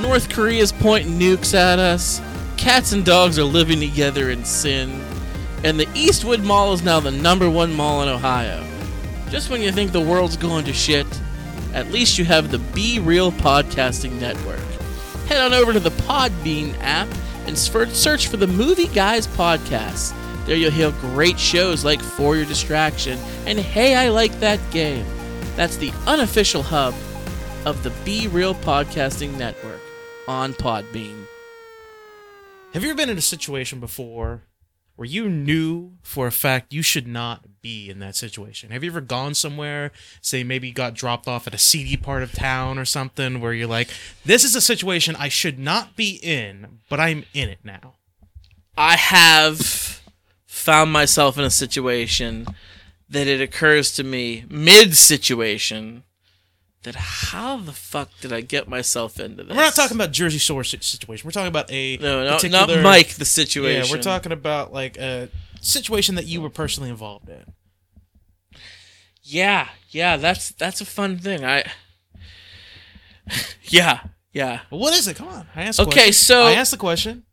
North Korea's pointing nukes at us. Cats and dogs are living together in sin. And the Eastwood Mall is now the number one mall in Ohio. Just when you think the world's going to shit, at least you have the Be Real Podcasting Network. Head on over to the Podbean app and search for the Movie Guys Podcast. There you'll hear great shows like For Your Distraction and Hey, I Like That Game. That's the unofficial hub of the Be Real Podcasting Network on Podbean. Have you ever been in a situation before where you knew for a fact you should not be in that situation? Have you ever gone somewhere, say maybe you got dropped off at a seedy part of town or something, where you're like, this is a situation I should not be in, but I'm in it now? I have found myself in a situation that it occurs to me mid situation that how the fuck did I get myself into this? We're not talking about Jersey Shore situation. We're talking about a no, no, particular, not Mike the situation. Yeah, we're talking about like a situation that you were personally involved in. Yeah, yeah, that's that's a fun thing. I Yeah, yeah. What is it? Come on, I asked. Okay, question. so- I asked the question.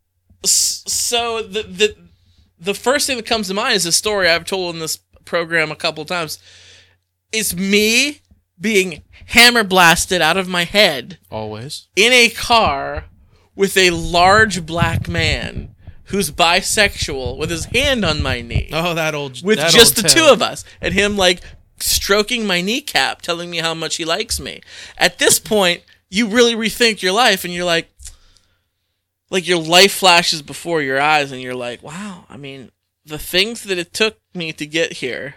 So the the the first thing that comes to mind is a story I've told in this program a couple times. It's me being hammer blasted out of my head Always. in a car with a large black man who's bisexual with his hand on my knee Oh, that old. with that just the old two tale. of us and him like stroking my kneecap telling me how much he likes me at this point you really rethink your life and you're like like your life flashes before your eyes and you're like wow i mean the things that it took me to get here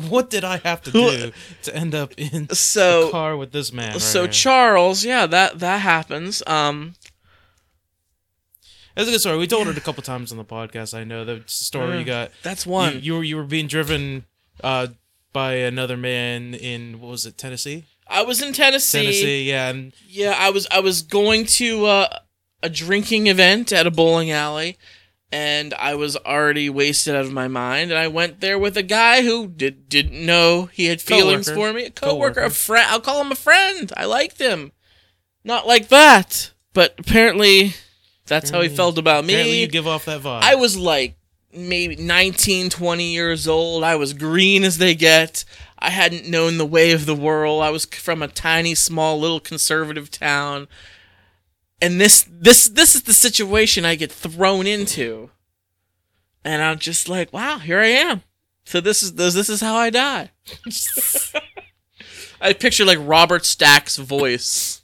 What did I have to do to end up in so car with this man? right so here? charles yeah that that happens um That's a good story. We told it a couple times on the podcast. I know the story you got. that's You, one you were you were being driven uh, by another man in what was it Tennessee? i was in tennessee, Tennessee, yeah. And Yeah, I was I was going to uh, a drinking event at a bowling alley, and I was already wasted out of my mind. And I went there with a guy who did didn't know he had feelings Coworker. for me, a coworker, a friend. I'll call him a friend. I liked him, not like that, but apparently that's how he mm. felt about apparently me. you give off that vibe. I was like maybe 19, 20 years old. I was green as they get. I hadn't known the way of the world. I was from a tiny, small, little conservative town. And this this this is the situation I get thrown into. And I'm just like, wow, here I am. So this is this, this is how I die. I picture like Robert Stack's voice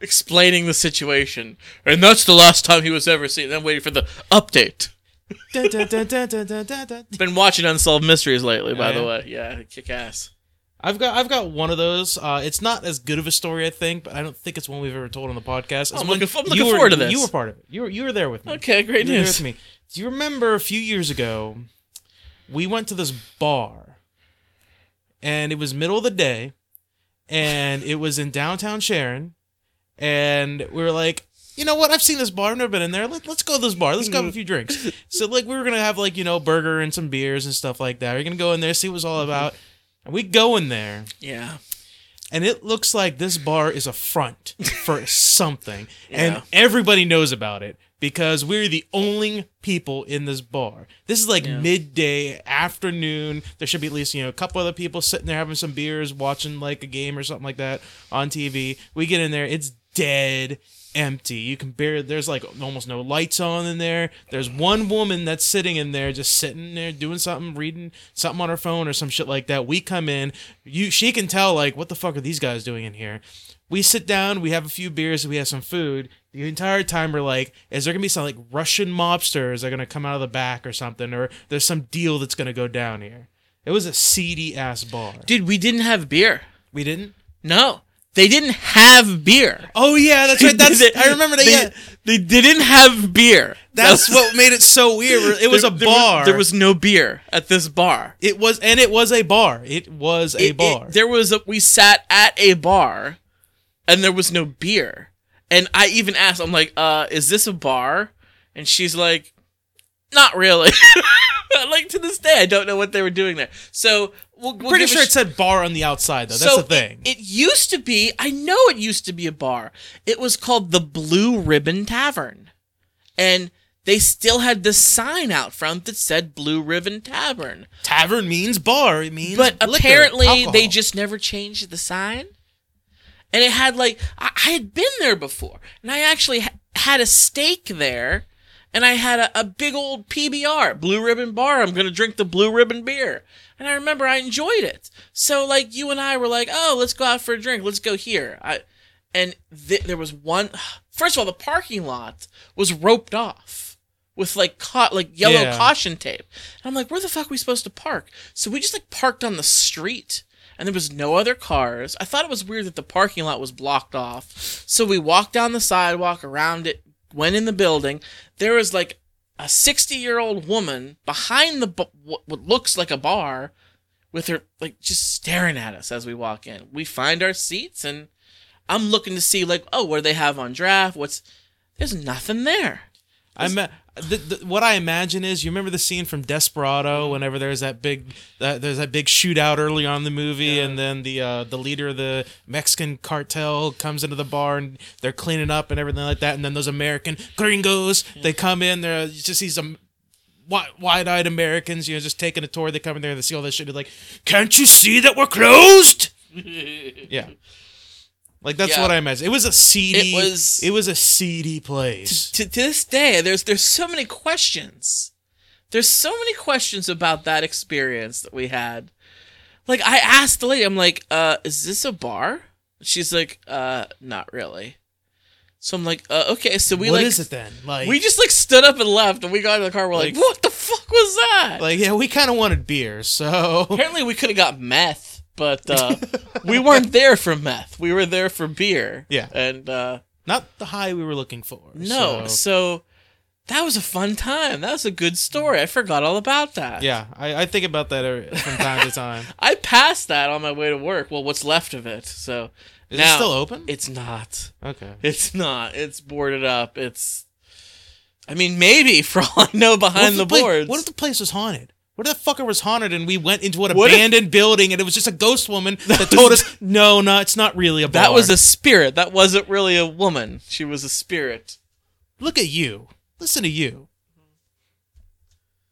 explaining the situation. And that's the last time he was ever seen. I'm waiting for the update. Been watching Unsolved Mysteries lately, by Oh, the way. Yeah, kick ass. I've got I've got one of those. Uh, it's not as good of a story, I think, but I don't think it's one we've ever told on the podcast. I'm looking I'm looking were- forward to this. You were part of it. You were you were there with me. Okay, great You were there news. with me. Do you remember a few years ago? We went to this bar, and it was middle of the day, and it was in downtown Sharon, and we were like, you know what? I've seen this bar. I've never been in there. Let, let's go to this bar. Let's go have a few drinks. So like we were gonna have like you know burger and some beers and stuff like that. We're gonna go in there see what it's all about. And we go in there, Yeah. and it looks like this bar is a front for something, Yeah. and everybody knows about it because we're the only people in this bar. This is like Yeah. midday afternoon. There should be at least you know a couple other people sitting there having some beers, watching like a game or something like that on TV. We get in there, it's dead empty. You can barely there's like almost no lights on in there. There's one woman that's sitting in there just sitting there doing something, reading something on her phone or some shit like that. We come in, you she can tell like what the fuck are these guys doing in here? We sit down, we have a few beers, we have some food. The entire time we're like, is there gonna be some like Russian mobsters that are gonna come out of the back or something, or there's some deal that's gonna go down here. It was a seedy ass bar. Dude, we didn't have beer. We didn't? No. They didn't have beer. Oh yeah, that's right. That's They- I remember that. They, yeah, they didn't have beer. that's That what made it so weird. It was there- a there bar. There was no beer at this bar. It was, and it was a bar. It was a It- it- bar. there was a, we sat at a bar and there was no beer. And I even asked, I'm like, uh, is this a bar? And she's like, not really. like to this day, I don't know what they were doing there. So we'll, we'll Pretty sure sh- it said bar on the outside though. That's so the thing. It, it used to be. I know it used to be a bar. It was called the Blue Ribbon Tavern, and they still had this sign out front that said Blue Ribbon Tavern. Tavern means bar. It means But liquor, apparently, alcohol. they just never changed the sign. And it had like I, I had been there before, and I actually ha- had a steak there, and I had a, a big old PBR, Blue Ribbon Bar. I'm gonna drink the Blue Ribbon beer, and I remember I enjoyed it. So like you and I were like, oh, let's go out for a drink. Let's go here. I and th- there was one. First of all, the parking lot was roped off with like caught like yellow Yeah. caution tape. And I'm like, where the fuck are we supposed to park? So we just like parked on the street. And there was no other cars. I thought it was weird that the parking lot was blocked off. So we walked down the sidewalk around it, went in the building. There was like a 60 year old woman behind the bu- what looks like a bar with her like just staring at us as we walk in. We find our seats and I'm looking to see like, oh, what do they have on draft? What's there's nothing there. I ma- the, the, what I imagine is you remember the scene from Desperado whenever there's that big there's that big shootout early on in the movie and then the uh, the leader of the Mexican cartel comes into the bar and they're cleaning up and everything like that. And then those American gringos they come in they're just these um, wide-eyed Americans you know just taking a tour. They come in there and they see all this shit they're like can't you see that we're closed? Yeah like that's Yeah. what I imagine it was a seedy It was- it was a seedy place to, to this day, there's there's so many questions. There's so many questions about that experience that we had. Like I asked the lady, I'm like, uh, is this a bar? She's like, uh, not really. So I'm like, uh, okay, so we What like is it then like we just like stood up and left and we got in the car, we're like, Like- what the fuck was that? Like, yeah, we kind of wanted beer, so Apparently we could have got meth, but uh, we weren't there for meth. We were there for beer. Yeah. And uh not the high we were looking for. No, so- so that was a fun time. That was a good story. I forgot all about that. yeah, I, I think about that from time to time. I passed that on my way to work. Well, what's left of it? So Is now it still open? It's not. okay. It's not. It's boarded up. It's. I mean, maybe for all I know, behind the, pla- boards. What if the place was haunted? What if that fucker was haunted and we went into an What if- abandoned building and it was just a ghost woman that told us, no, no, it's not really a bar. that was a spirit. That wasn't really a woman. She was a spirit. Look at you. Listen to you.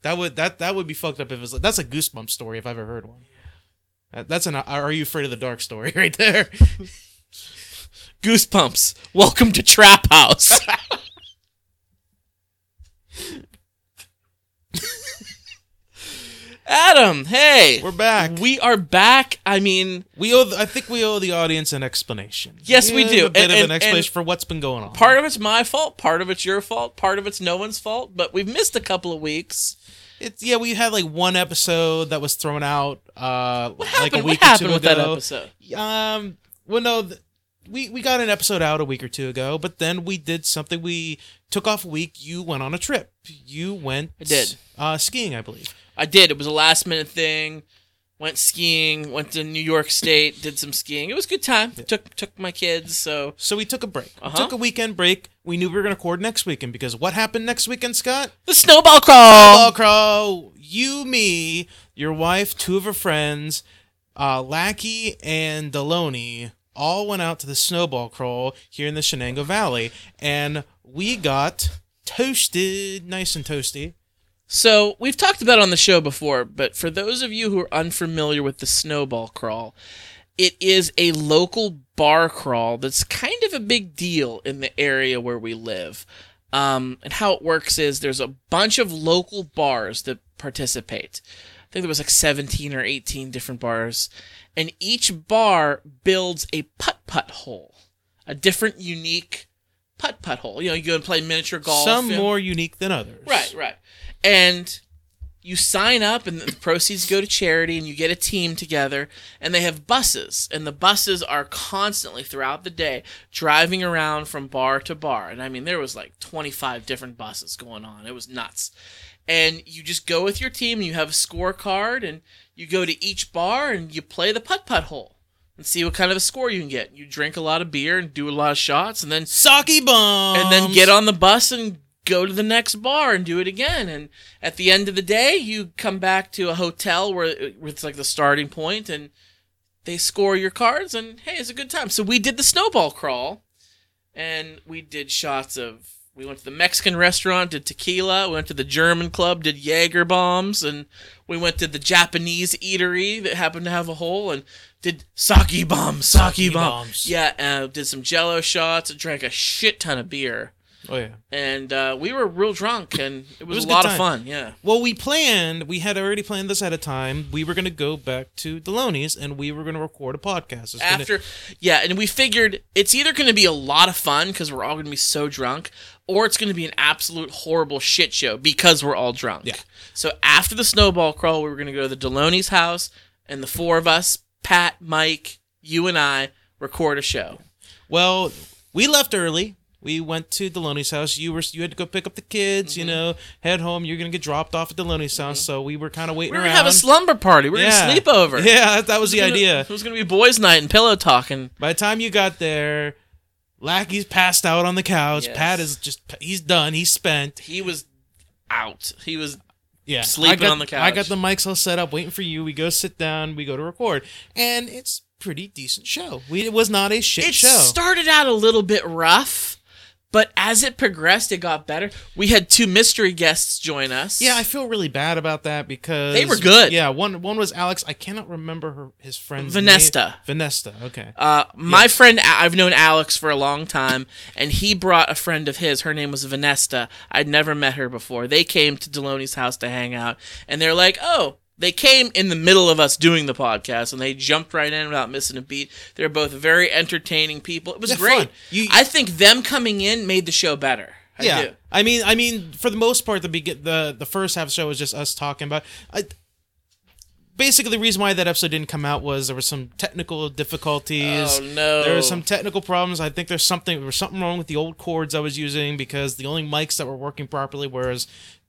That would that that would be fucked up if it was. That's a goosebump story if I've ever heard one. That- That's an "Are you afraid of the dark?" story right there. Goosebumps. Welcome to Trap House. Adam, hey. We're back. We are back. I mean, We owe. The, I think we owe the audience an explanation. Yes, we Give do. A bit And- of and- an explanation for what's been going on. part of it's my fault, part of it's your fault, part of it's no one's fault, but we've missed a couple of weeks. It's yeah. We had like one episode that was thrown out. Uh, What like a happened? week what or happened two with ago. that episode? Um. Well, no. Th- we we got an episode out a week or two ago, but then we did something. We took off a week. You went on a trip. You went. I did. Uh, skiing, I believe. I did. It was a last minute thing. Went skiing, went to New York State, did some skiing. It was a good time. Took took my kids, so So we took a break. Uh-huh. took a weekend break. We knew we were going to record next weekend because what happened next weekend, Scott? the snowball crawl. Snowball Crawl, you, me, your wife, two of her friends, uh, Lackey and Deloney all went out to the snowball crawl here in the Shenango Valley, and we got toasted, nice and toasty. So we've talked about it on the show before, but for those of you who are unfamiliar with the snowball crawl, it is a local bar crawl that's kind of a big deal in the area where we live. Um, and how it works is there's a bunch of local bars that participate. I think there was like 17 or 18 different bars, and each bar builds a putt putt hole, a different unique putt putt hole. You know, you go and play miniature golf. Some and- more unique than others. Right, right. And you sign up, and the proceeds go to charity, and you get a team together, and they have buses, and the buses are constantly throughout the day driving around from bar to bar. And I mean, there was like 25 different buses going on. It was nuts. And you just go with your team, and you have a scorecard, and you go to each bar, and you play the putt putt hole. And see what kind of a score you can get. You drink a lot of beer and do a lot of shots, and then Sake bombs. and then get on the bus and go to the next bar and do it again. And at the end of the day, you come back to a hotel where, it's like the starting point and they score your cards and hey, it's a good time. So we did the snowball crawl and we did shots of we went to the Mexican restaurant, did tequila. We went to the German club, did Jaeger bombs, and we went to the Japanese eatery that happened to have a hole and did sake bombs, sake, Sake bombs. bombs. Yeah, uh, did some Jello shots, drank a shit ton of beer, Oh yeah. and uh, we were real drunk, and it was, was a lot of fun. Yeah. Well, we planned. We had already planned this at a time. We were going to go back to Deloney's and we were going to record a podcast. It's gonna- after yeah and we figured it's either going to be a lot of fun because we're all going to be so drunk or it's going to be an absolute horrible shit show because we're all drunk Yeah. so after the snowball crawl we were going to go to the Deloney's house and the four of us pat mike you and i record a show Well, we left early. We went to Deloney's house. You were you had to go pick up the kids. Mm-hmm. You know, head home. You're gonna get dropped off at Deloney's house. So we were kind of waiting around. We're going around. have a slumber party We're yeah. to sleep over Yeah, that was the gonna- idea. it was going to be boys night and pillow talking By the time you got there, Lackey's passed out on the couch. Yes. Pat is just he's done. He's spent. he was out he was Yeah, Sleeping I got, on the couch. I got the mics all set up, waiting for you. We go sit down. We go to record, and it's pretty decent show. We it was not a shit it show. It started out a little bit rough but as it progressed it got better we had two mystery guests join us yeah, I feel really bad about that because They were good. Yeah, one one was Alex. I cannot remember her his friend's Vanessa. name. Vanessa. Okay. Uh, my friend, I've known Alex for a long time, and he brought a friend of his. Her name was Vanessa. I'd never met her before. They came to Deloney's house to hang out, and they're like, "Oh." They came in the middle of us doing the podcast, and they jumped right in without missing a beat. They're both very entertaining people. It was Yeah, great. You- I think them coming in made the show better. I yeah, do. I mean, I mean, for the most part, the begin the the first half of the show was just us talking about. I, basically, the reason why that episode didn't come out was there were some technical difficulties. Oh, no. There were some technical problems. I think there's something there was something wrong with the old cords I was using because the only mics that were working properly was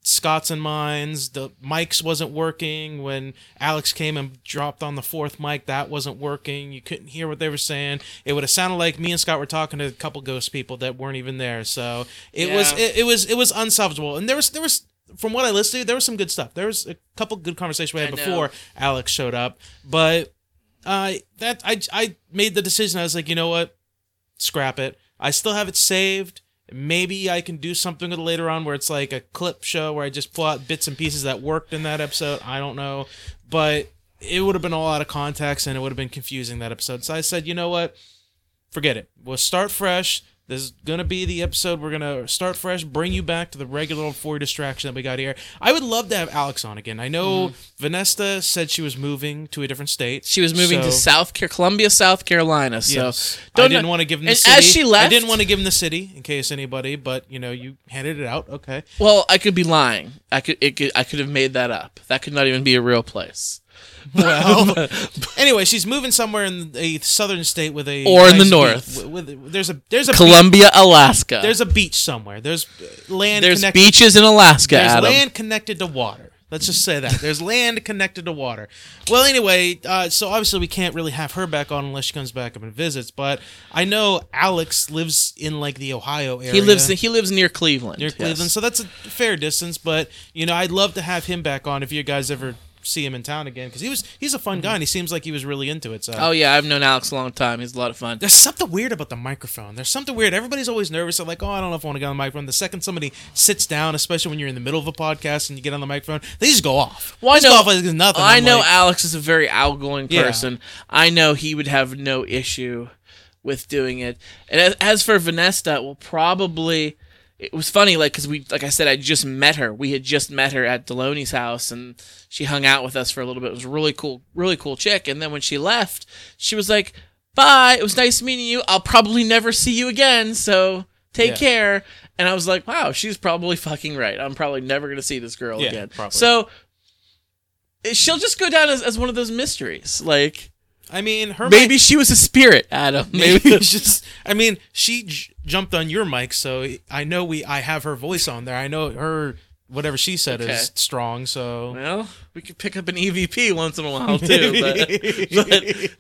Scott's and mine's. The mics wasn't working when Alex came and dropped on the fourth mic. That wasn't working. You couldn't hear what they were saying. It would have sounded like me and Scott were talking to a couple ghost people that weren't even there. So it was it, it was it was unsalvageable. And there was there was from what I listened to, there was some good stuff. There was a couple good conversations we had before Alex showed up, but uh, that I I made the decision. I was like, you know what, scrap it. I still have it saved. Maybe I can do something with it later on where it's like a clip show where I just pull out bits and pieces that worked in that episode. I don't know, but it would have been all out of context and it would have been confusing that episode. So I said, you know what, forget it. We'll start fresh. This is gonna be the episode. We're gonna start fresh, bring you back to the regular four distraction that we got here. I would love to have Alex on again. I know mm. Vanessa said she was moving to a different state. She was moving to South Car- Columbia, South Carolina. So Yes. I didn't want to give him the and city. as she left, I didn't want to give him the city in case anybody, but you know, you handed it out. Okay. Well, I could be lying. I could, it could I could have made that up. That could not even be a real place. Well, anyway, she's moving somewhere in a southern state with a Or in the north. beach. With, with- there's a there's a beach, Columbia, Alaska. there's a beach somewhere. There's uh, land. There's connected, beaches in Alaska, There's Adam. land connected to water. Let's just say that there's land connected to water. Well, anyway, uh, so obviously we can't really have her back on unless she comes back up and visits. But I know Alex lives in like the Ohio area. He lives he lives near Cleveland. near yes. Cleveland, so that's a fair distance. But you know, I'd love to have him back on if you guys ever see him in town again because he was he's a fun mm-hmm. guy and he seems like he was really into it. So Oh yeah, I've known Alex a long time. He's a lot of fun. there's something weird about the microphone. There's something weird. Everybody's always nervous. They're like, oh, I don't know if I want to get on the microphone. The second somebody sits down, especially when you're in the middle of a podcast and you get on the microphone, they just go off. Well, I They just know, go off like nothing. I I'm know like, Alex is a very outgoing Yeah. person. I know he would have no issue with doing it. And as, as for Vanessa, well, probably it was funny, like because we, like I said, I just met her. We had just met her at Deloney's house, and she hung out with us for a little bit. It was a really cool, really cool chick. And then when she left, she was like, "Bye. It was nice meeting you. I'll probably never see you again. So." Take Yeah. care. And I was like, wow, she's probably fucking right. I'm probably never going to see this girl Yeah, again. probably. So she'll just go down as, as one of those mysteries. Like I mean, her maybe mic- she was a spirit, Adam. Maybe Maybe. it's just. I mean, she j- jumped on your mic, so I know we. I have her voice on there. I know her. Whatever she said Okay. is strong. So well, we could pick up an EVP once in a while too. But, but,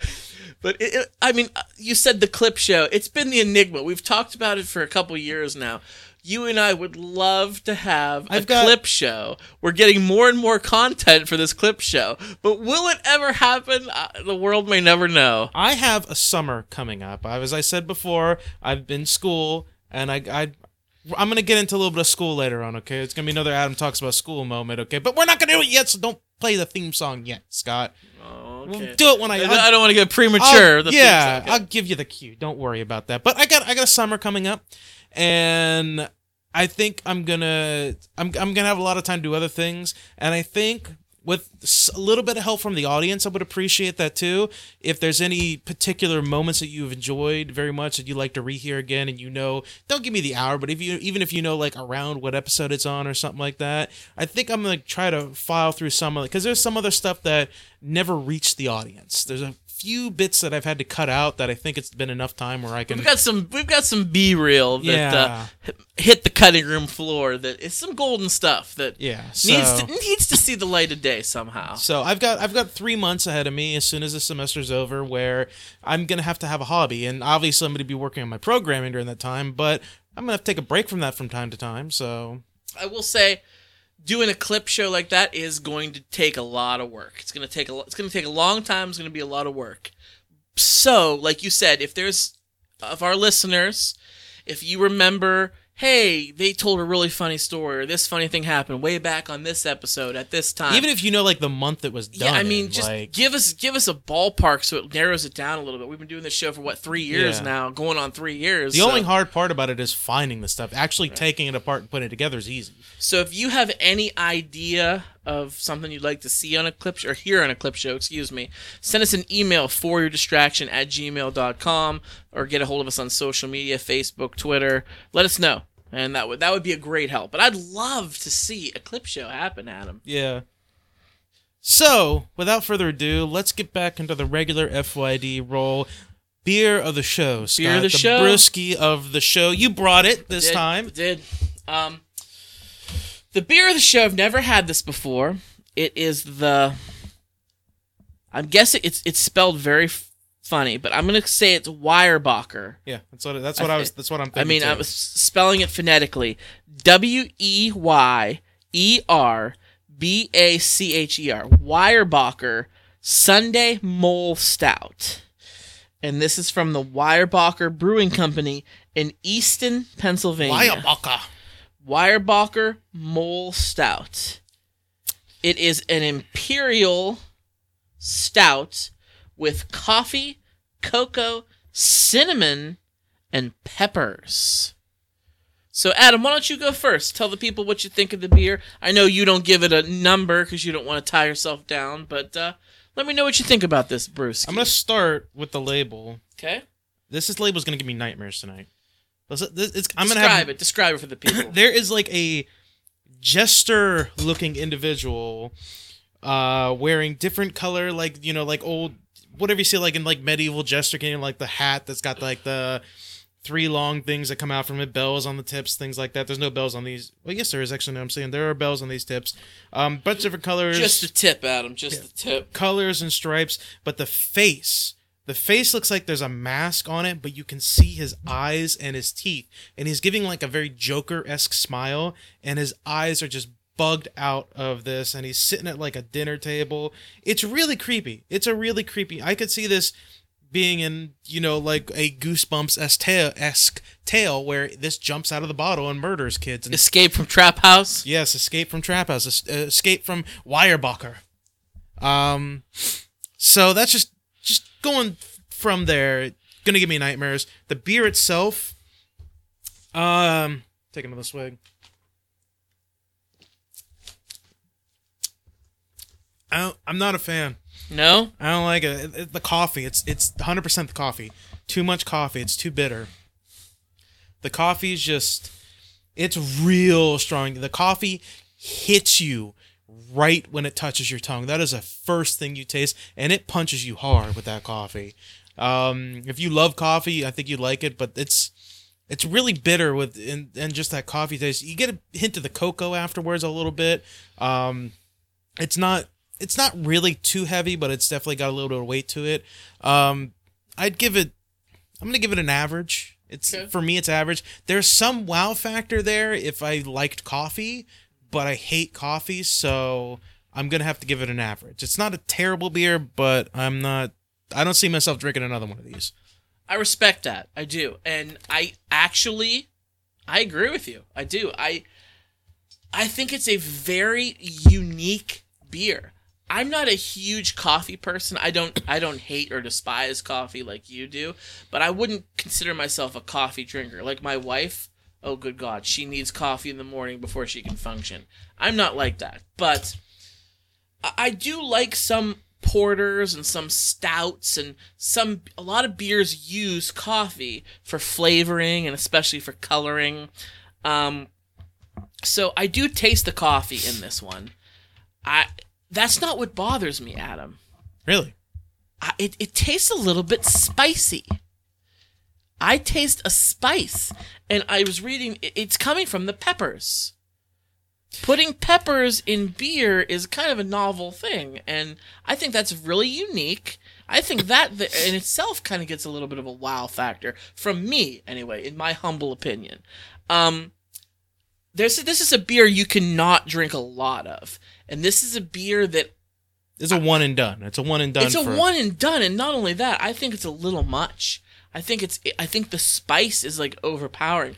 but it, it- I mean, uh, you said the clip show. It's been the enigma. We've talked about it for a couple years now. You and I would love to have I've a got- clip show. We're getting more and more content for this clip show, but will it ever happen? Uh, the world may never know. I have a summer coming up. I, as I said before, I've been school, and I, I, I'm gonna get into a little bit of school later on. Okay, it's gonna be another Adam talks about school moment. Okay, but we're not gonna do it yet, so don't play the theme song yet, Scott. Oh, We'll okay. do it when I. I, I don't want to get premature. the yeah, I'll give you the cue. Don't worry about that. But I got I got a summer coming up, and I think I'm gonna I'm I'm gonna have a lot of time to do other things, and I think with a little bit of help from the audience, I would appreciate that too. If there's any particular moments that you've enjoyed very much that you'd like to rehear again, and you know, don't give me the hour, but if you even if you know like around what episode it's on or something like that, I think I'm gonna try to file through some of it because there's some other stuff that never reached the audience. There's a few bits that I've had to cut out that I think it's been enough time where I can. We've got some. We've got some B reel that Yeah. uh, hit the cutting room floor. That is some golden stuff that yeah, so, needs to, needs to see the light of day somehow. so I've got I've got three months ahead of me as soon as the semester's over where I'm gonna have to have a hobby, and obviously I'm gonna be working on my programming during that time, but I'm gonna have to take a break from that from time to time. So I will say, doing a clip show like that is going to take a lot of work. It's going to take a. It's going to take a long time. It's going to be a lot of work. So, like you said, if there's of our listeners, if you remember, hey, they told a really funny story, or this funny thing happened way back on this episode at this time. even if you know like the month it was done, yeah, I mean, in, just like, give us give us a ballpark so it narrows it down a little bit. We've been doing this show for what three years Yeah. now, going on three years. the so- only hard part about it is finding the stuff. Actually taking it apart and putting it together is easy. So if you have any idea of something you'd like to see on a clip sh- or hear on a clip show, excuse me, send us an email for your distraction at gmail.com or get a hold of us on social media, Facebook, Twitter. Let us know. And that would that would be a great help. But I'd love to see a clip show happen, Adam. Yeah. So, without further ado, let's get back into the regular FYD roll. Beer of the show, Scott. Beer of the show. brewski of the show. You brought it this Did- time. Did. Um the beer of the show, I've never had this before. It is the I'm guessing it's it's spelled very f- funny, but I'm gonna say it's Weyerbacher. Yeah, that's what that's I what I, thi- was. That's what I'm thinking. I mean, too. I was spelling it phonetically. W E Y E R B A C H E R. Weyerbacher Sunday Mole Stout. And this is from the Weyerbacher Brewing Company in Easton, Pennsylvania. Weyerbacher. Weyerbacher Mole Stout. It is an imperial stout with coffee, cocoa, cinnamon, and peppers. So, Adam, why don't you go first? Tell the people what you think of the beer. I know you don't give it a number because you don't want to tie yourself down, but uh, let me know what you think about this, Bruce. I'm gonna start with the label. okay. This is label's gonna give me nightmares tonight. This- it's, I'm gonna Describe have it. Describe it for the people. there is like a jester looking individual uh wearing different color like you know like old whatever you see like in like medieval jester game like the hat that's got like the three long things that come out from it bells on the tips things like that there's no bells on these well yes there is actually no, i'm saying there are bells on these tips um bunch of different colors Just the tip, Adam. Just the tip. colors and stripes, but the face, the face looks like there's a mask on it, but you can see his eyes and his teeth, and he's giving like a very Joker esque smile, and his eyes are just bugged out of this, and he's sitting at like a dinner table. It's really creepy. It's a really creepy. I could see this being in you know like a Goosebumps esque tale where this jumps out of the bottle and murders kids and Escape from Trap House. Yes, Escape from Trap House, es- Escape from Weyerbacher. Um, so that's just going from there. Gonna give me nightmares. The beer itself. Um, take another swig. I I'm not a fan. No? I don't like it. It- it- The coffee, it's it's 100% the coffee. Too much coffee. It's too bitter. The coffee is just it's real strong. The coffee hits you right when it touches your tongue. That is the first thing you taste and it punches you hard with that coffee. Um, if you love coffee, I think you'd like it, but it's it's really bitter with and, and just that coffee taste. You get a hint of the cocoa afterwards a little bit. Um, it's not it's not really too heavy, but it's definitely got a little bit of weight to it. Um, I'd give it. I'm gonna give it an average. It's Okay. for me, it's average. There's some wow factor there if I liked coffee, but I hate coffee, so I'm gonna have to give it an average. It's not a terrible beer, but I'm not. I don't see myself drinking another one of these. I respect that. I do. And I actually I agree with you. I do. I I think it's a very unique beer. I'm not a huge coffee person. I don't I don't hate or despise coffee like you do, but I wouldn't consider myself a coffee drinker. Like my wife, oh good god, she needs coffee in the morning before she can function. I'm not like that. But I- do like some porters and some stouts and some a lot of beers use coffee for flavoring and especially for coloring. Um, so I do taste the coffee in this one. I that's not what bothers me, Adam. Really? I, it it tastes a little bit spicy. I taste a spice, and I was reading it's coming from the peppers. Putting peppers in beer is kind of a novel thing, and I think that's really unique. I think that in itself kind of gets a little bit of a wow factor from me, anyway, in my humble opinion. Um, there's this is a beer you cannot drink a lot of, and this is a beer that It's a one and done. It's a one and done. it's a for, one and done, and not only that, I think it's a little much. I think it's I think the spice is like overpowering.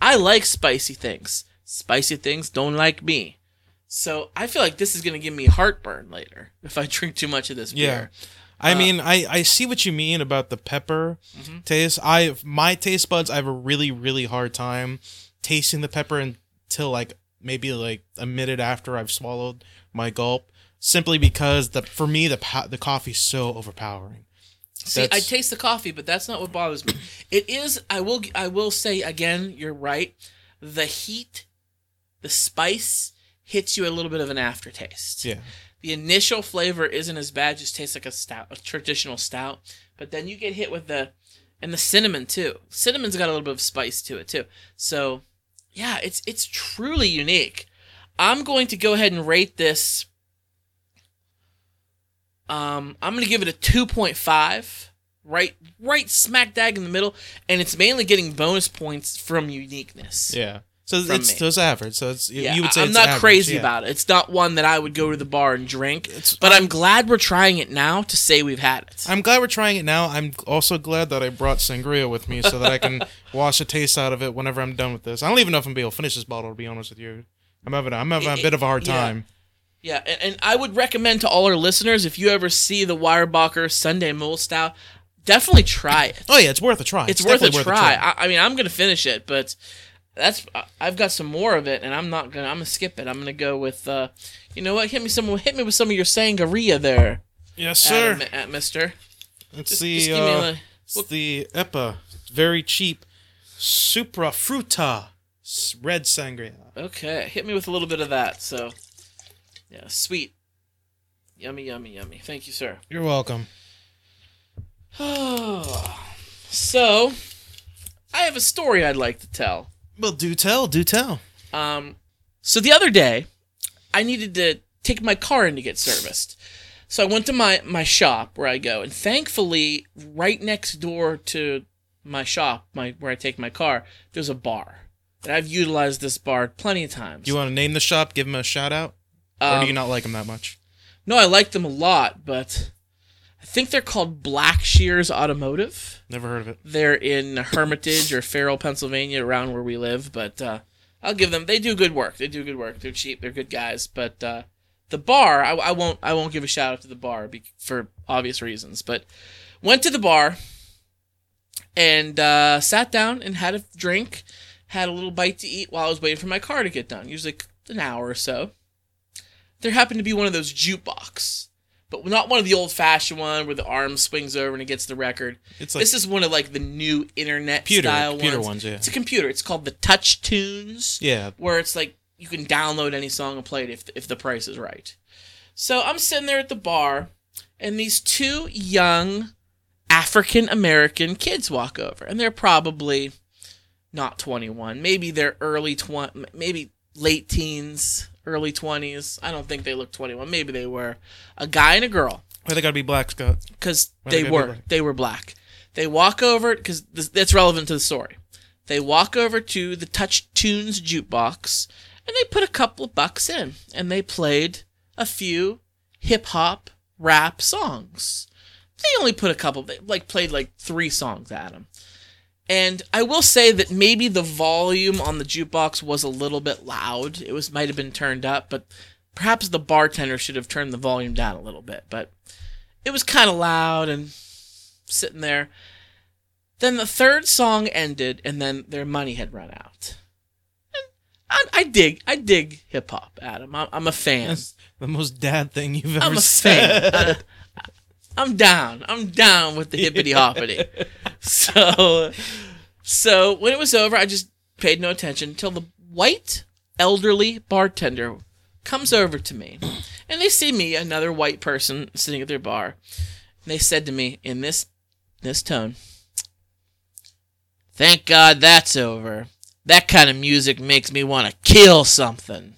I like spicy things. Spicy things don't like me. So I feel like this is gonna give me heartburn later if I drink too much of this beer. Yeah. I Uh, mean, I, I see what you mean about the pepper Mm-hmm. taste. I my taste buds, I have a really really hard time tasting the pepper until like maybe like a minute after I've swallowed my gulp, simply because the for me the the coffee's so overpowering. See, I taste the coffee, but that's not what bothers me. It is. I will. I will say again. You're right. The heat, the spice hits you a little bit of an aftertaste. Yeah, The initial flavor isn't as bad; just tastes like a stout, a traditional stout. But then you get hit with the, and the cinnamon too. Cinnamon's got a little bit of spice to it too. So, yeah, it's it's truly unique. I'm going to go ahead and rate this. Um, I'm going to give it a 2.5, right, right smack dab in the middle, and it's mainly getting bonus points from uniqueness. yeah. So it's me. so it's average. So it's Yeah, you would say I'm not average, crazy yeah. about it. It's not one that I would go to the bar and drink. It's- but I'm glad we're trying it now to say we've had it. I'm glad we're trying it now. I'm also glad that I brought sangria with me so that I can wash the taste out of it whenever I'm done with this. I don't even know if I'm gonna be able to finish this bottle. To be honest with you, I'm having I'm having a bit of a hard yeah. time. Yeah, and, and I would recommend to all our listeners if you ever see the Weyerbacher Sunday Mole Stout, definitely try it. Oh yeah, it's worth a try. It's, worth a definitely try. I, I mean, I'm gonna finish it, but that's I- I've got some more of it, and I'm not gonna. I'm gonna skip it. I'm gonna go with. uh You know what? Hit me some. Hit me with some of your sangria there, yes, sir. Adam, at Mister. It's Just, the just give me uh, a, it's the Eppa, very cheap, Supra Fruta red sangria. Okay, hit me with a little bit of that. So, yeah, sweet, yummy, yummy, yummy. Thank you, sir. You're welcome. so, I have a story I'd like to tell. Well, do tell, do tell. Um, so the other day, I needed to take my car in to get serviced. So I went to my my shop where I go, and thankfully, right next door to my shop, my where I take my car, there's a bar. And I've utilized this bar plenty of times. Do you want to name the shop? Give them a shout out, or do Um, you not like them that much? No, I like them a lot, but I think they're called Black Shears Automotive. Never heard of it. They're in Hermitage or Farrell, Pennsylvania, around where we live. But uh, I'll give them. They do good work. They do good work. They're cheap. They're good guys. But uh, the bar, I, I won't. I won't give a shout out to the bar be, for obvious reasons. But went to the bar and uh, sat down and had a drink. Had a little bite to eat while I was waiting for my car to get done. Usually an hour or so. There happened to be one of those jukebox, but not one of the old fashioned one where the arm swings over and it gets the record It's like this is one of like the new internet computer, style computer ones. ones. Yeah. It's a computer. It's called the Touch Tunes, Yeah. where it's like you can download any song and play it if if the price is right. So I'm sitting there at the bar, and these two young African American kids walk over, and they're probably not 21, maybe they're early 20, maybe late teens, early 20s. I don't think they look 21. Maybe they were a guy and a girl Why they gotta be black, Scott? because they they be were black? they were black. They walk over because that's relevant to the story. They walk over to the Touch Tunes jukebox and they put a couple of bucks in and they played a few hip hop rap songs. They only put a couple, they like played like three songs at them. And I will say that maybe the volume on the jukebox was a little bit loud. It was might have been turned up, but perhaps the bartender should have turned the volume down a little bit. But it was kind of loud and sitting there. Then the third song ended, and then their money had run out. And I, I dig, I dig hip hop, Adam. I'm, I'm, a fan. That's the most dad thing you've ever I'm a said. fan. I'm down. I'm down with the hippity hoppity. so, so when it was over, I just paid no attention until the white elderly bartender comes over to me, and they see me, another white person sitting at their bar. And they said to me in this this tone, "Thank God that's over. That kind of music makes me want to kill something."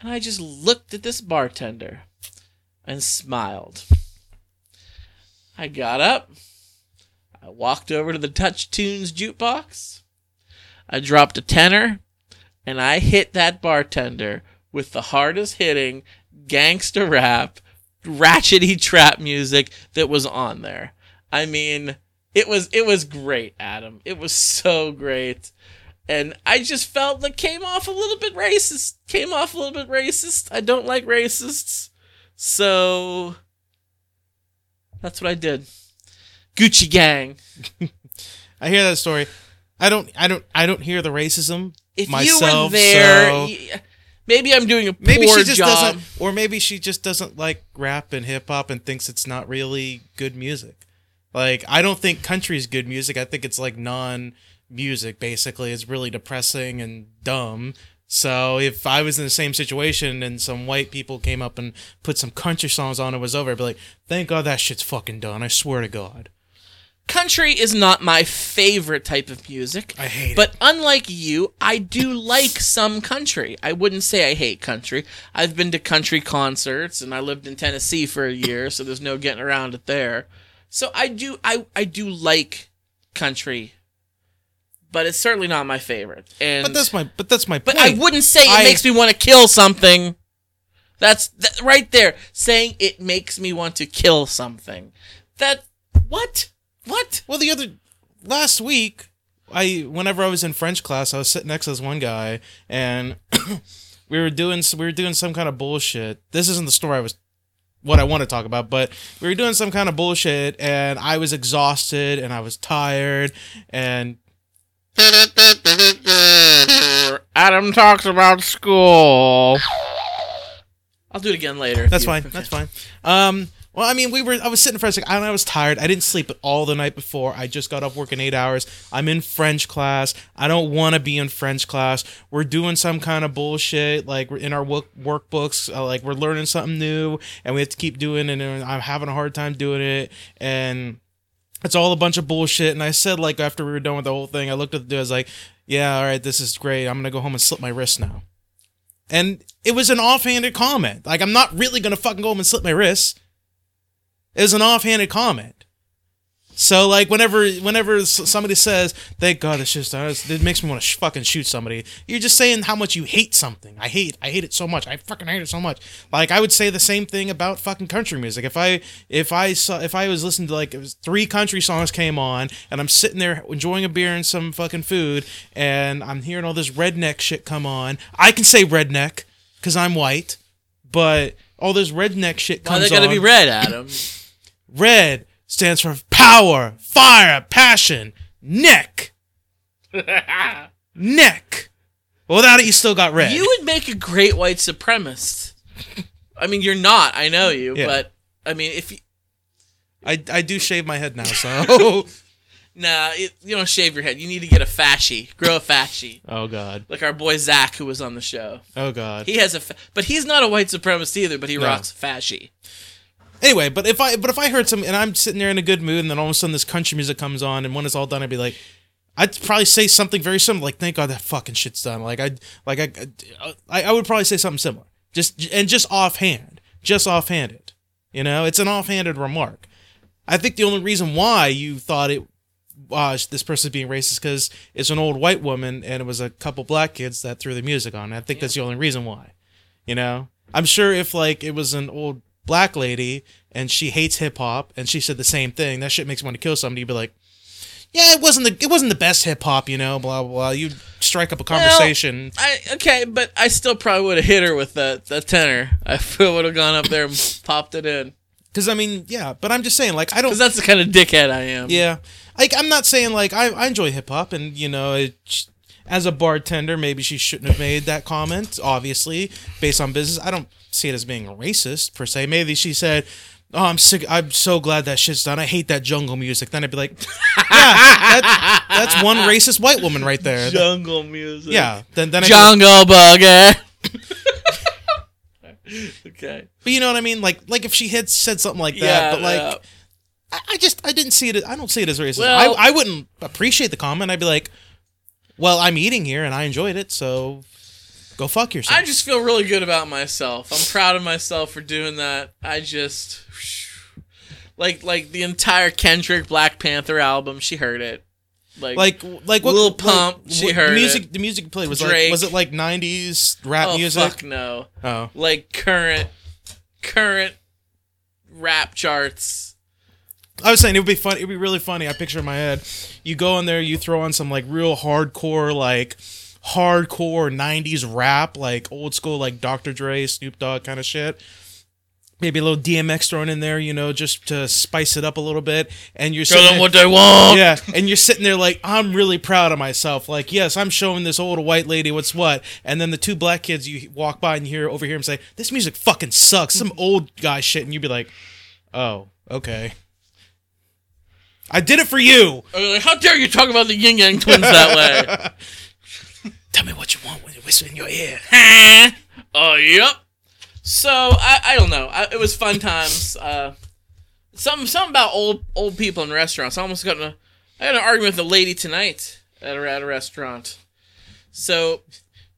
And I just looked at this bartender and smiled. I got up. I walked over to the Touch Tunes jukebox. I dropped a tenor and I hit that bartender with the hardest hitting gangster rap, ratchety trap music that was on there. I mean, it was it was great, Adam. It was so great. And I just felt that came off a little bit racist. Came off a little bit racist. I don't like racists. So that's what I did. Gucci gang. I hear that story. I don't I don't I don't hear the racism If myself. there, so y- maybe I'm doing a poor maybe she just job. doesn't or maybe she just doesn't like rap and hip hop and thinks it's not really good music. Like I don't think country is good music. I think it's like non music basically. It's really depressing and dumb. So if I was in the same situation and some white people came up and put some country songs on, it was over. I'd be like, "Thank God that shit's fucking done." I swear to God. Country is not my favorite type of music. I hate it. But unlike you, I do like some country. I wouldn't say I hate country. I've been to country concerts and I lived in Tennessee for a year, so there's no getting around it there. So I do I I do like country. But it's certainly not my favorite. And But that's my but that's my But point. I wouldn't say it I- makes me want to kill something. That's that, right there saying it makes me want to kill something. That what? What? Well, the other last week, I whenever I was in French class, I was sitting next to this one guy, and we were doing we were doing some kind of bullshit. This isn't the story I was what I want to talk about, but we were doing some kind of bullshit, and I was exhausted and I was tired, and Adam talks about school. I'll do it again later. That's you- fine. That's fine. Um, well, I mean, we were. I was sitting in French. Like, I, I was tired. I didn't sleep all the night before. I just got up working eight hours. I'm in French class. I don't want to be in French class. We're doing some kind of bullshit. Like we're in our work workbooks. Uh, like we're learning something new, and we have to keep doing it. And I'm having a hard time doing it. And it's all a bunch of bullshit. And I said, like, after we were done with the whole thing, I looked at the dude. I was like, yeah, all right, this is great. I'm gonna go home and slip my wrist now. And it was an offhanded comment. Like, I'm not really gonna fucking go home and slip my wrist. It was an offhanded comment. So, like, whenever whenever somebody says, "Thank God it's just it makes me want to sh- fucking shoot somebody," you're just saying how much you hate something. I hate, I hate it so much. I fucking hate it so much. Like, I would say the same thing about fucking country music. If I if I saw if I was listening to like it was three country songs came on, and I'm sitting there enjoying a beer and some fucking food, and I'm hearing all this redneck shit come on, I can say redneck because I'm white, but all this redneck shit comes. Why they gotta on. be red, Adam? Red stands for power, fire, passion, neck. neck. Without it, you still got red. you would make a great white supremacist. I mean, you're not. I know you, Yeah. but I mean, if you, I, I do shave my head now, so. nah, it, you don't shave your head. You need to get a fascie, grow a fascie, oh, God. like our boy Zach, who was on the show. Oh, God. He has a, fa- but he's not a white supremacist either. But he No. rocks fascie. Anyway, but if I but if I heard some and I'm sitting there in a good mood and then all of a sudden this country music comes on and when it's all done I'd be like I'd probably say something very similar like thank God that fucking shit's done. Like I like I, I I would probably say something similar. Just and just offhand just offhanded you know? It's an offhanded remark. I think the only reason why you thought it uh, this person's being racist because it's an old white woman and it was a couple black kids that threw the music on. I think that's the only reason why. You know, I'm sure if like it was an old black lady and she hates hip hop and she said the same thing, that shit makes me want to kill somebody. You'd be like, yeah, it wasn't the it wasn't the best hip hop, you know, blah blah blah. You strike up a conversation. I okay, but I still probably would have hit her with that that tenor. I would have gone up there and popped it in. Because I mean, yeah, but I'm just saying, like, I don't. Because that's the kind of dickhead I am. Yeah, like I'm not saying like I, I enjoy hip hop, and you know, it, as a bartender, maybe she shouldn't have made that comment. Obviously, based on business, I don't see it as being racist per se. Maybe she said. Oh, I'm sick. I'm so glad that shit's done. I hate that jungle music. Then I'd be like, yeah, that, that's one racist white woman right there. Jungle music. Yeah. Then then I go, Jungle bugger. okay. but you know what I mean? Like like if she had said something like that, Yeah, but like yeah. I, I just I didn't see it. I don't see it as racist. Well- I I wouldn't appreciate the comment. I'd be like, well, I'm eating here and I enjoyed it, so go fuck yourself. I just feel really good about myself. I'm proud of myself for doing that. I just like like the entire Kendrick Black Panther album. She heard it. Like like like what Lil like, Pump, she heard the music. it. The music played was like was it like '90s rap oh music? fuck no. Oh, Like current current rap charts. I was saying it would be fun. It would be really funny. I picture in my head, you go in there, you throw on some like real hardcore, like hardcore '90s rap, like old school, like Dr. Dre, Snoop Dogg kind of shit. Maybe a little DMX thrown in there, you know, just to spice it up a little bit. And you're Tell sitting them there- what they want. yeah, and you're sitting there like, I'm really proud of myself. Like, yes, I'm showing this old white lady what's what. And then the two black kids, you walk by and you hear over here and say, This music fucking sucks. Some old guy shit. And you'd be like, Oh, okay. I did it for you. Like, How dare you talk about the Yin Yang Twins that way? Tell me what you want when you whisper in your ear. oh, yep. So I, I don't know. I, it was fun times. Uh, something something about old old people in restaurants. I almost got in a I had an argument with a lady tonight at a, at a restaurant. So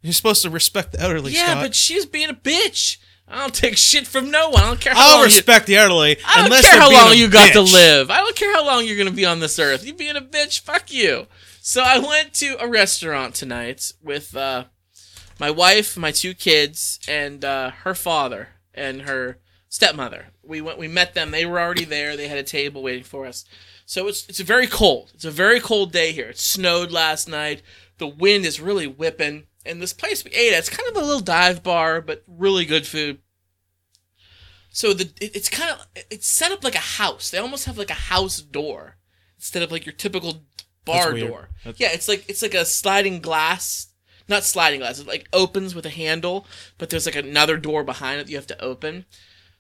You're supposed to respect the elderly, yeah, Scott. but she's being a bitch. I don't take shit from no one. I don't care how I'll long respect the elderly I don't unless care how long you got to live. I don't care how long you're gonna be on this earth. You being a bitch, fuck you. So I went to a restaurant tonight with uh, my wife, my two kids, and uh, her father and her stepmother. We went. We met them. They were already there. They had a table waiting for us. So it's it's very cold. It's a very cold day here. It snowed last night. The wind is really whipping. And this place we ate at, it's kind of a little dive bar, but really good food. So the it, it's kind of it's set up like a house. They almost have like a house door instead of like your typical bar That's door. Yeah, it's like it's like a sliding glass, not sliding glass. It like opens with a handle, but there's like another door behind it that you have to open.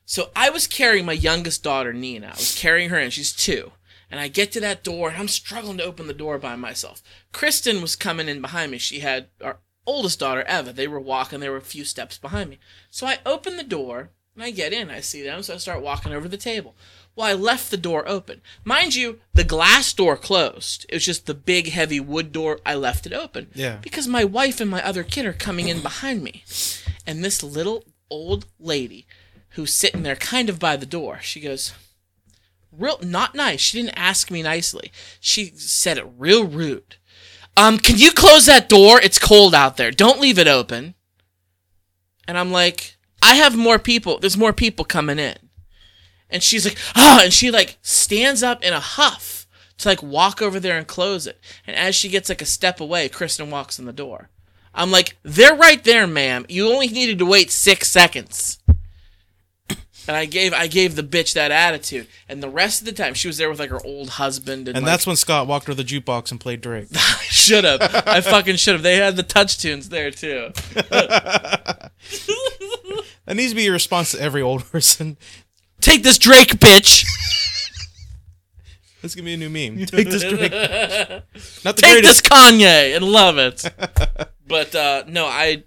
So I was carrying my youngest daughter Nina. I was carrying her, and she's two. And I get to that door, and I'm struggling to open the door by myself. Kristen was coming in behind me. She had our oldest daughter Eva. They were walking. They were a few steps behind me. So I open the door, and I get in. I see them, so I start walking over to the table. Well, I left the door open. Mind you, the glass door closed. It was just the big, heavy wood door. I left it open. Yeah. Because my wife and my other kid are coming in behind me. And this little old lady who's sitting there kind of by the door, she goes, real not nice. She didn't ask me nicely. She said it real rude. Um, can you close that door? It's cold out there. Don't leave it open. And I'm like, I have more people. There's more people coming in. And she's like, ah, and she like stands up in a huff to like walk over there and close it. And as she gets like a step away, Kristen walks in the door. I'm like, they're right there, ma'am. You only needed to wait six seconds. And I gave I gave the bitch that attitude. And the rest of the time she was there with like her old husband and, And like, that's when Scott walked to the jukebox and played Drake. should have. I fucking should have. They had the touch tunes there too. That needs to be your response to every old person. Take this Drake bitch. This is gonna be a new meme. Take this Drake. Not the Take this. Kanye and love it. but uh, no, I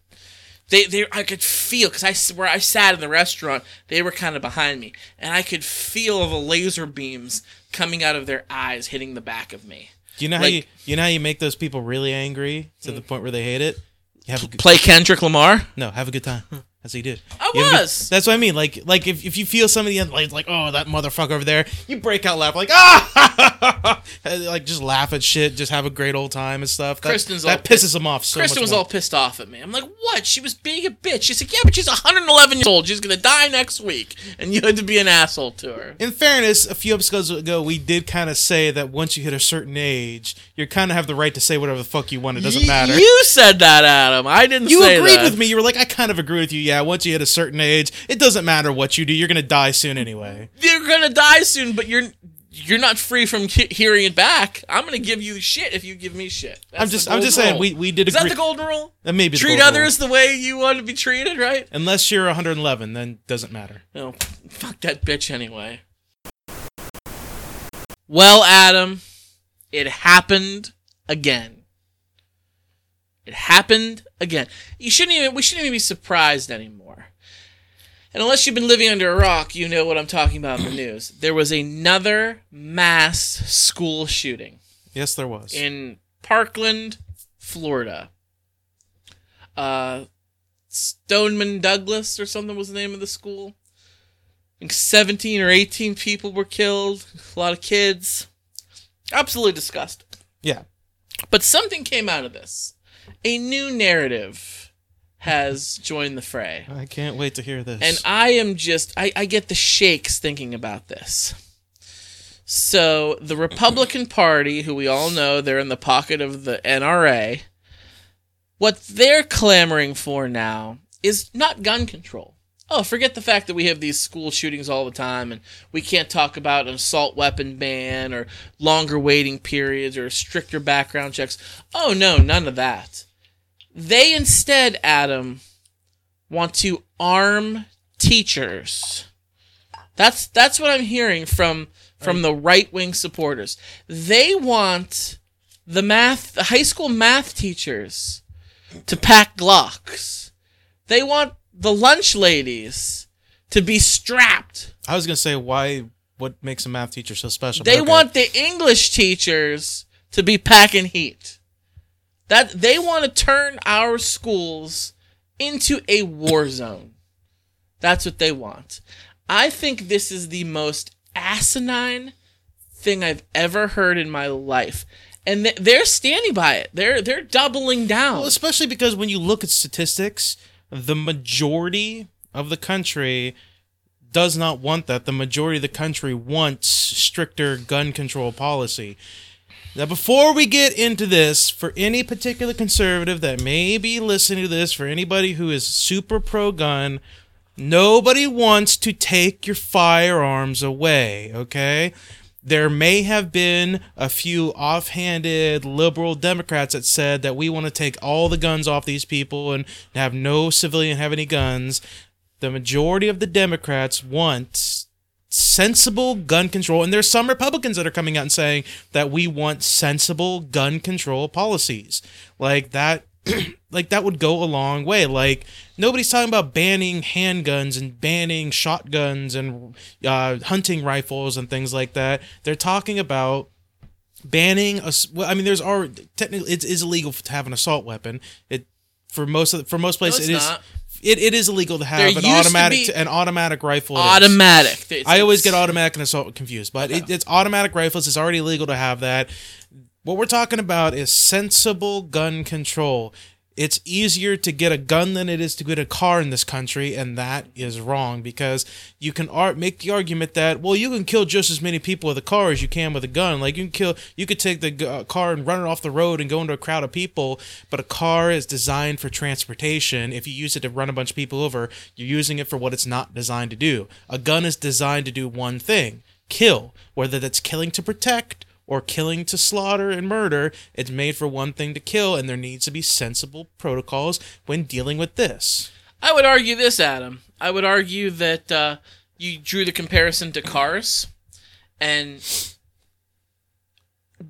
they they I could feel because I s- where I sat in the restaurant, they were kind of behind me, and I could feel the laser beams coming out of their eyes hitting the back of me. You know how you you know how you make those people really angry to the point where they hate it? You have a good, Play Kendrick Lamar. no, have a good time. As he did. I You know, was. That's what I mean. Like, like if, if you feel somebody like, like, oh, that motherfucker over there, you break out laughing like, ah, like just laugh at shit, just have a great old time and stuff. That, Kristen's all that pisses him off so Kristen was more. all pissed off at me. I'm like, what? She was being a bitch. She's like, yeah, but she's 111 years old. She's gonna die next week, and you had to be an asshole to her. In fairness, a few episodes ago, we did kind of say that once you hit a certain age, you kind of have the right to say whatever the fuck you want. It doesn't Y- matter. You said that, Adam. I didn't. You agreed that. with me. You were like, I kind of agree with you. Yeah, once you hit a certain age, it doesn't matter what you do. You're gonna die soon anyway. You're gonna die soon, but you're you're not free from he- hearing it back. I'm gonna give you shit if you give me shit. That's I'm just, I'm just saying, we we did Is that the golden rule? that maybe Treat others the way you want to be treated, right? Unless you're 111, then doesn't matter. No, fuck that bitch anyway. Well, Adam, it happened again. It happened again. You shouldn't even. We shouldn't even be surprised anymore. And unless you've been living under a rock, you know what I'm talking about in the news. There was another mass school shooting Yes, there was. in Parkland, Florida. Uh, Stoneman Douglas or something was the name of the school. I think 17 or 18 people were killed. A lot of kids. Absolutely disgusting. yeah. But something came out of this. A new narrative has joined the fray. I can't wait to hear this. And I am just, I, I get the shakes thinking about this. So, the Republican Party, who we all know they're in the pocket of the NRA, what they're clamoring for now is not gun control. Oh, forget the fact that we have these school shootings all the time and we can't talk about an assault weapon ban or longer waiting periods or stricter background checks. Oh, no, none of that. They instead, Adam, want to arm teachers. That's that's what I'm hearing from from the right wing supporters. They want the math the high school math teachers to pack Glocks. They want the lunch ladies to be strapped. I was gonna say why. What makes a math teacher so special? They okay. want the English teachers to be packing heat. That they want to turn our schools into a war zone. That's what they want. I think this is the most asinine thing I've ever heard in my life. And th- they're standing by it. They're they're doubling down. Well, especially because when you look at statistics, the majority of the country does not want that. The majority of the country wants stricter gun control policy. Now, before we get into this, for any particular conservative that may be listening to this, for anybody who is super pro gun, nobody wants to take your firearms away, okay? There may have been a few offhanded liberal Democrats that said that we want to take all the guns off these people and have no civilian have any guns. The majority of the Democrats want sensible gun control. And there's some republicans that are coming out and saying that we want sensible gun control policies. Like that like that would go a long way. Like nobody's talking about banning handguns and banning shotguns and uh, hunting rifles and things like that. They're talking about banning us well i mean there's already technically it is illegal to have an assault weapon. It for most of the, for most places it's it is not. It, it is illegal to have There an automatic an automatic rifle. Automatic. It's- I always get automatic and assault confused, but it, it's automatic rifles. It's already illegal to have that. What we're talking about is sensible gun control. It's easier to get a gun than it is to get a car in this country, and that is wrong because you can ar- make the argument that well, you can kill just as many people with a car as you can with a gun. Like you can kill, you could take the uh, car and run it off the road and go into a crowd of people, but a car is designed for transportation. If you use it to run a bunch of people over, you're using it for what it's not designed to do. A gun is designed to do one thing: kill. Whether that's killing to protect or killing to slaughter and murder, it's made for one thing to kill, and there needs to be sensible protocols when dealing with this. I would argue this, Adam. I would argue that uh, you drew the comparison to cars, and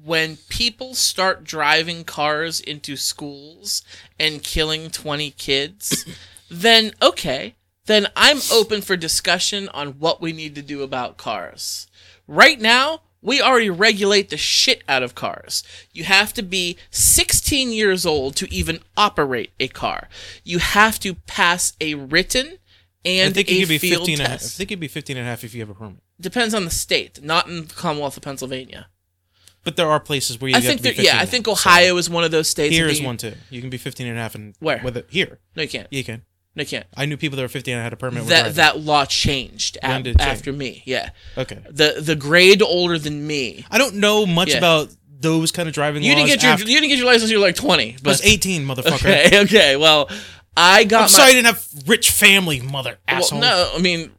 when people start driving cars into schools and killing 20 kids, then okay, then I'm open for discussion on what we need to do about cars. Right now, we already regulate the shit out of cars. You have to be 16 years old to even operate a car. You have to pass a written and I think a be field 15 and a half. I think you'd be 15 and a half if you have a permit. Depends on the state, not in the Commonwealth of Pennsylvania. But there are places where you I have think to be there, yeah, 15 I think now, so Ohio is one of those states. Here is you- one too. You can be 15 and a half and Where? with it here. No, you can't. You can. No, you can't. I knew people that were 15 and I had a permit. That that law changed When af- did it change? after me. Yeah, okay. the the grade older than me. I don't know much Yeah. about those kind of driving You didn't get your after- you didn't get your license. until You were like 20. I But was 18, motherfucker. okay, okay. Well, I got I'm my. sorry I didn't have rich family, mother Well, asshole. no, I mean,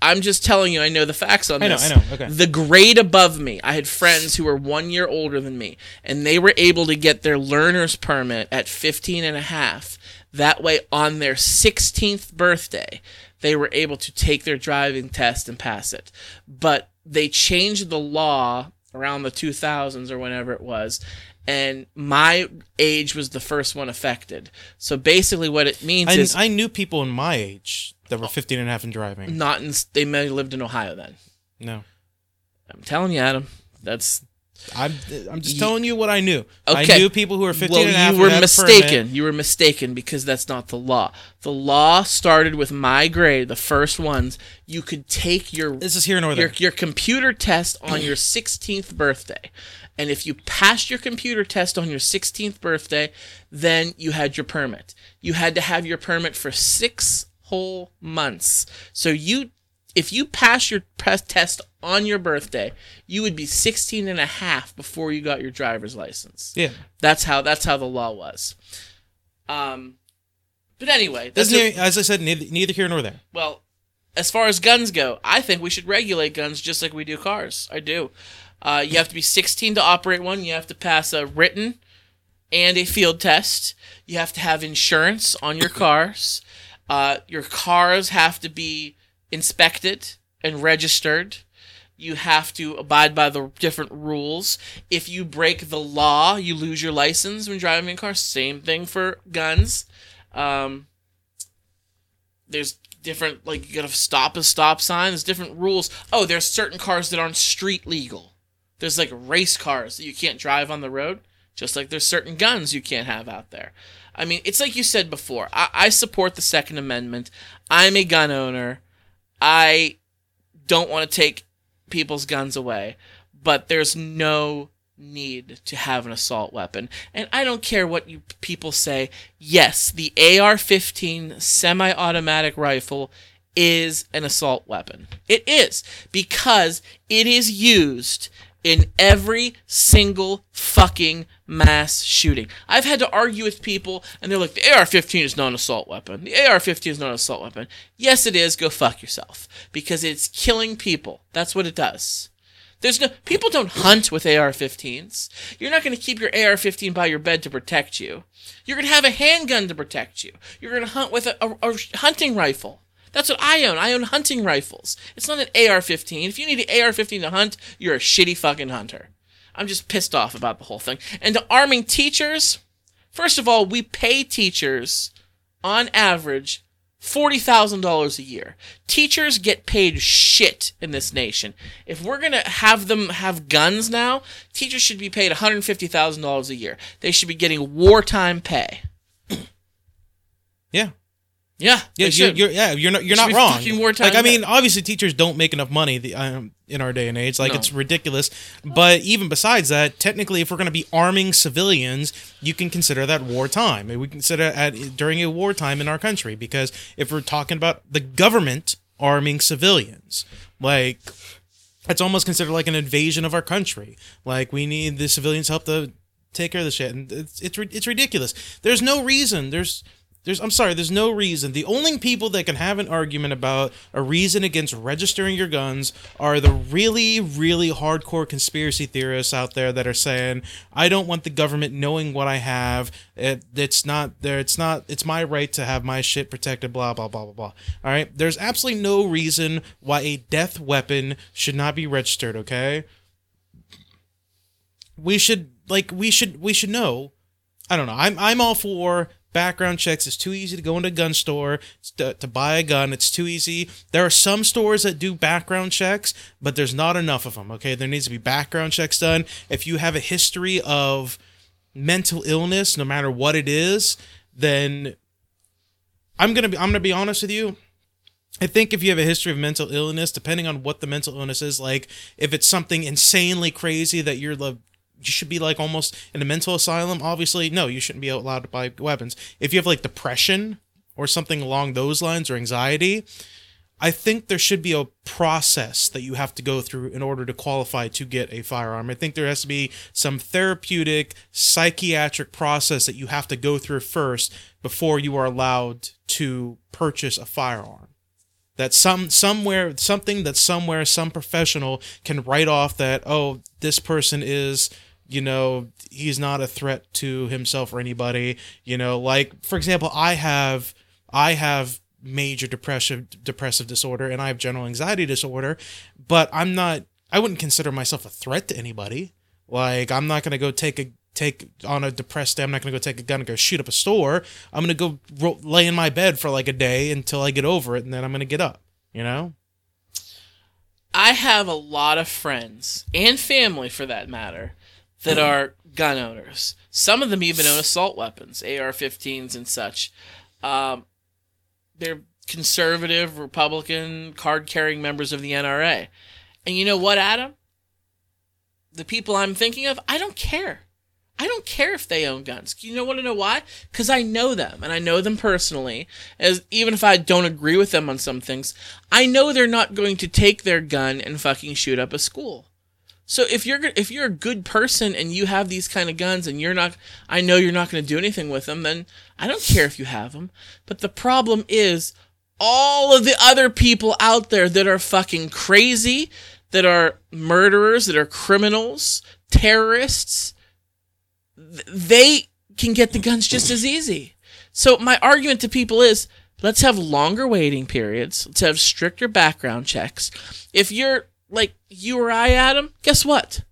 I'm just telling you. I know the facts on this. I know. I know, okay. The grade above me, I had friends who were one year older than me, and they were able to get their learner's permit at 15 and a half. That way, on their 16th birthday, they were able to take their driving test and pass it. But they changed the law around the 2000s or whenever it was. And my age was the first one affected. So basically, what it means I, is I knew people in my age that were 15 and a half and driving. not in. They may have lived in Ohio then. No. I'm telling you, Adam. That's I'm, I'm just telling you what I knew. I Okay. knew people who were 15 well, and a half you were mistaken. You were mistaken because that's not the law. The law started with my grade, the first ones. You could take your This is here nor there. your your computer test on your 16th birthday. And if you passed your computer test on your 16th birthday, then you had your permit. You had to have your permit for 6 whole months. So you if you pass your test on your birthday, you would be 16 and a half before you got your driver's license. Yeah. That's how that's how the law was. Um but anyway, that's a- as I said, neither, neither here nor there. well, as far as guns go, I think we should regulate guns just like we do cars. I do. Uh, you have to be 16 to operate one. You have to pass a written and a field test. You have to have insurance on your cars. Uh, your cars have to be inspected and registered. You have to abide by the different rules. If you break the law, you lose your license when driving a car. Same thing for guns. Um, there's different like you gotta stop a stop sign. There's different rules. Oh there's certain cars that aren't street legal. There's like race cars that you can't drive on the road. Just like there's certain guns you can't have out there. I mean it's like you said before. I, I support the second amendment. I'm a gun owner. I don't want to take people's guns away but there's no need to have an assault weapon. And I don't care what you people say. Yes, the AR-15 semi-automatic rifle is an assault weapon. It is because it is used in every single fucking mass shooting. I've had to argue with people and they're like the AR-15 is not an assault weapon. The AR-15 is not an assault weapon. Yes it is. Go fuck yourself because it's killing people. That's what it does. There's no people don't hunt with AR-15s. You're not going to keep your AR-15 by your bed to protect you. You're going to have a handgun to protect you. You're going to hunt with a, a, a hunting rifle. That's what I own. I own hunting rifles. It's not an AR-15. If you need an AR-15 to hunt, you're a shitty fucking hunter. I'm just pissed off about the whole thing. And to arming teachers, first of all, we pay teachers on average $40,000 a year. Teachers get paid shit in this nation. If we're going to have them have guns now, teachers should be paid $150,000 a year. They should be getting wartime pay. Yeah. Yeah, Yeah, you're, you're, yeah, you're not, you're not wrong. Like, I mean, obviously, teachers don't make enough money the, um, in our day and age. Like, No. it's ridiculous. But even besides that, technically, if we're going to be arming civilians, you can consider that wartime. We consider at during a wartime in our country because if we're talking about the government arming civilians, like it's almost considered like an invasion of our country. Like we need the civilians help to take care of the shit, and it's it's it's ridiculous. There's no reason. There's there's I'm sorry. There's no reason. The only people that can have an argument about a reason against registering your guns are the really really hardcore conspiracy theorists out there that are saying I don't want the government knowing what I have. It, it's not there. It's not. It's my right to have my shit protected. Blah blah blah blah blah. All right. There's absolutely no reason why a death weapon should not be registered. Okay we should like we should we should know i don't know i'm i'm all for background checks. It's too easy to go into a gun store to, to buy a gun. It's too easy. There are some stores that do background checks, but there's not enough of them. Okay, there needs to be background checks done. If you have a history of mental illness, no matter what it is, then I'm gonna be I'm gonna be honest with you. I think if you have a history of mental illness, depending on what the mental illness is, like if it's something insanely crazy that you're you should be like almost in a mental asylum, obviously, no, you shouldn't be allowed to buy weapons. If you have like depression or something along those lines or anxiety, I think there should be a process that you have to go through in order to qualify to get a firearm. I think there has to be some therapeutic, psychiatric process that you have to go through first before you are allowed to purchase a firearm. That some somewhere something that somewhere some professional can write off that oh this person is you know he's not a threat to himself or anybody you know like for example I have I have major depressive depressive disorder and I have general anxiety disorder, but I'm not I wouldn't consider myself a threat to anybody. Like I'm not going to go take a take on a depressed day. I'm not going to go take a gun and go shoot up a store. I'm going to go ro- lay in my bed for like a day until I get over it and then I'm going to get up, you know? I have a lot of friends and family for that matter that are gun owners. Some of them even own assault weapons, AR-15s and such. Um, they're conservative, Republican, card-carrying members of the NRA. And you know what, Adam? The people I'm thinking of, I don't care. I don't care if they own guns. You know want to know why? Because I know them and I know them personally. As even if I don't agree with them on some things, I know they're not going to take their gun and fucking shoot up a school. So if you're if you're a good person and you have these kind of guns and you're not, I know you're not going to do anything with them. Then I don't care if you have them. But the problem is all of the other people out there that are fucking crazy, that are murderers, that are criminals, terrorists they can get the guns just as easy. So my argument to people is let's have longer waiting periods. Let's have stricter background checks. If you're like you or I, Adam, guess what?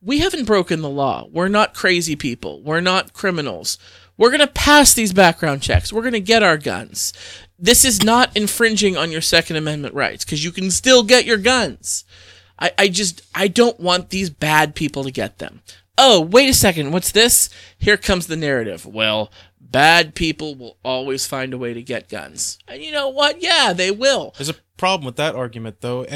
We haven't broken the law. We're not crazy people. We're not criminals. We're going to pass these background checks. We're going to get our guns. This is not infringing on your Second Amendment rights because you can still get your guns. I, I just, I don't want these bad people to get them oh, wait a second, what's this? Here comes the narrative. Well, bad people will always find a way to get guns. And you know what? Yeah, they will. There's a problem with that argument, though.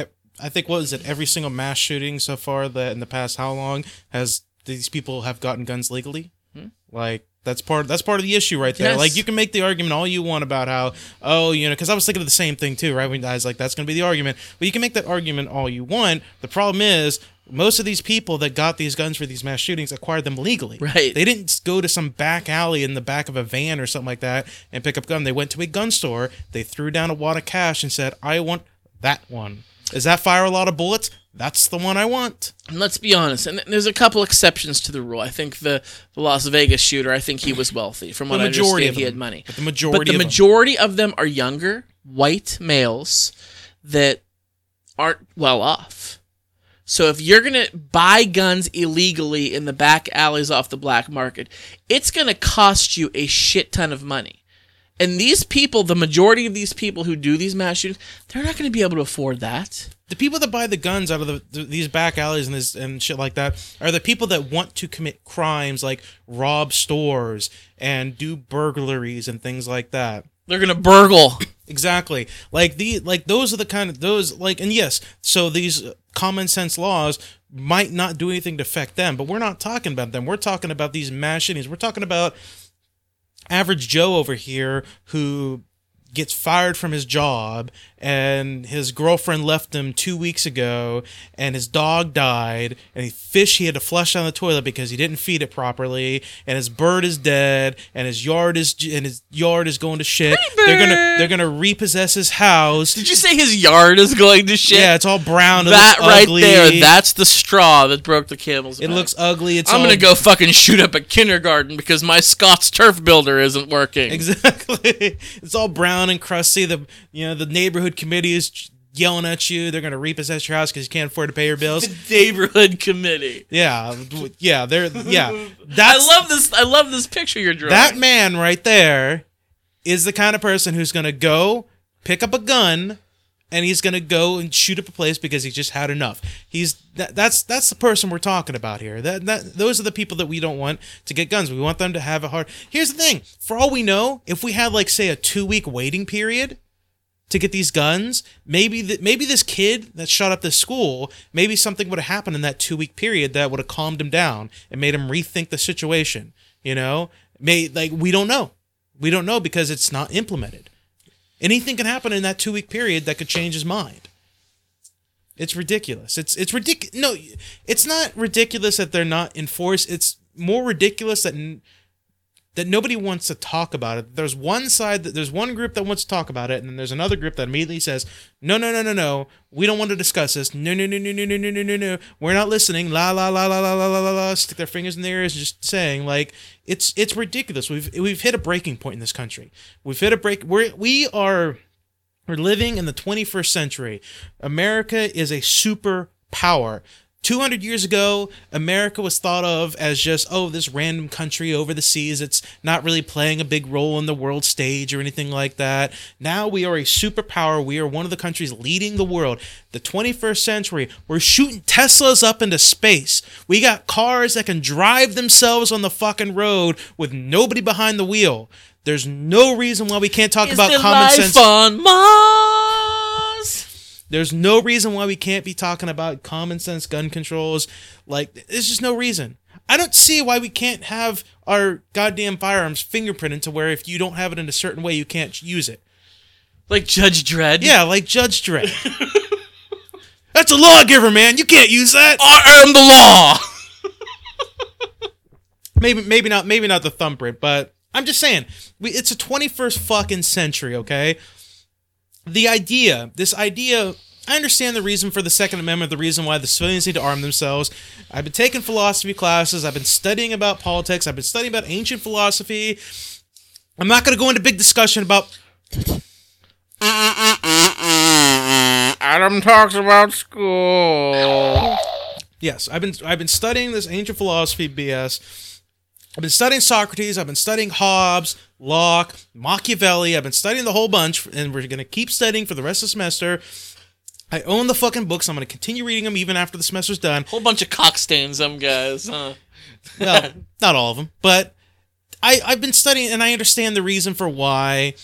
I think what is it? Every single mass shooting so far that in the past how long has these people have gotten guns legally? Hmm? Like that's part that's part of the issue right there. Yes. Like you can make the argument all you want about how oh you know because I was thinking of the same thing too right when I was like that's going to be the argument. But you can make that argument all you want. The problem is most of these people that got these guns for these mass shootings acquired them legally. Right. They didn't go to some back alley in the back of a van or something like that and pick up a gun. They went to a gun store, they threw down a wad of cash and said, I want that one. Does that fire a lot of bullets? That's the one I want. And let's be honest, and there's a couple exceptions to the rule. I think the, the Las Vegas shooter, I think he was wealthy. From what I understand, he had money. But the majority, but the of majority them. of them are younger, white males that aren't well off so if you're going to buy guns illegally in the back alleys off the black market, it's going to cost you a shit ton of money. And these people, the majority of these people who do these mass shootings, they're not going to be able to afford that. The people that buy the guns out of the, the, these back alleys and this and shit like that are the people that want to commit crimes like rob stores and do burglaries and things like that. They're gonna burgle. Exactly. Like the like those are the kind of those like and yes, so these common sense laws might not do anything to affect them, but we're not talking about them. We're talking about these mass shootings. We're talking about average Joe over here who gets fired from his job and his girlfriend left him two weeks ago and his dog died and he fish he had to flush down the toilet because he didn't feed it properly and his bird is dead and his yard is and his yard is going to shit. They're gonna they're gonna repossess his house. Did you say his yard is going to shit? Yeah it's all brown it that right ugly. there that's the straw that broke the camel's back. it looks ugly it's i'm all... gonna go fucking shoot up a kindergarten because my Scotts Turf Builder isn't working. Exactly. It's all brown and crusty. The you know the neighborhood committee is yelling at you. They're gonna repossess your house because you can't afford to pay your bills. The neighborhood committee. Yeah, yeah, they're yeah. I love this. I love this picture you're drawing. that man right there is the kind of person who's gonna go pick up a gun and he's gonna go and shoot up a place because he just had enough. He's that, that's that's the person we're talking about here. That that those are the people that we don't want to get guns. We want them to have a hard. Here's the thing: for all we know, if we had like say a two week waiting period to get these guns, maybe that maybe this kid that shot up this school, maybe something would have happened in that two week period that would have calmed him down and made him rethink the situation. You know, may like we don't know, we don't know because it's not implemented. Anything can happen in that two week period that could change his mind. It's ridiculous. It's it's ridiculous. No, it's not ridiculous that they're not enforced. It's more ridiculous that that nobody wants to talk about it. There's one side that there's one group that wants to talk about it, and then there's another group that immediately says, "No, no, no, no, no. We don't want to discuss this. No, no, no, no, no, no, no, no, no, no. We're not listening. La la la la la la la la la. Stick their fingers in their ears, just saying like it's it's ridiculous. We've we've hit a breaking point in this country. We've hit a break. We're we are we're living in the 21st century. America is a superpower. 200 years ago, America was thought of as just, oh, this random country over the seas. It's not really playing a big role on the world stage or anything like that. Now we are a superpower. We are one of the countries leading the world. The 21st century, we're shooting Teslas up into space. We got cars that can drive themselves on the fucking road with nobody behind the wheel. There's no reason why we can't talk Is about common sense. There's no reason why we can't be talking about common sense gun controls. Like, there's just no reason. I don't see why we can't have our goddamn firearms fingerprinted to where if you don't have it in a certain way, you can't use it. Like Judge Dredd? Yeah, like Judge Dredd. That's a lawgiver, man. You can't use that. I am the law. Maybe, maybe not. Maybe not the thumbprint, but I'm just saying, we, it's a 21st fucking century. Okay, the idea, this idea. I understand the reason for the Second Amendment, the reason why the civilians need to arm themselves. I've been taking philosophy classes. I've been studying about politics. I've been studying about ancient philosophy. I'm not going to go into big discussion about Adam talks about school. Yes, I've been I've been studying this ancient philosophy BS. I've been studying Socrates. I've been studying Hobbes, Locke, Machiavelli. I've been studying the whole bunch, and we're gonna keep studying for the rest of the semester. I own the fucking books. I'm gonna continue reading them even after the semester's done. Whole bunch of cock stains, them guys. Huh? Well, not all of them, but I I've been studying, and I understand the reason for why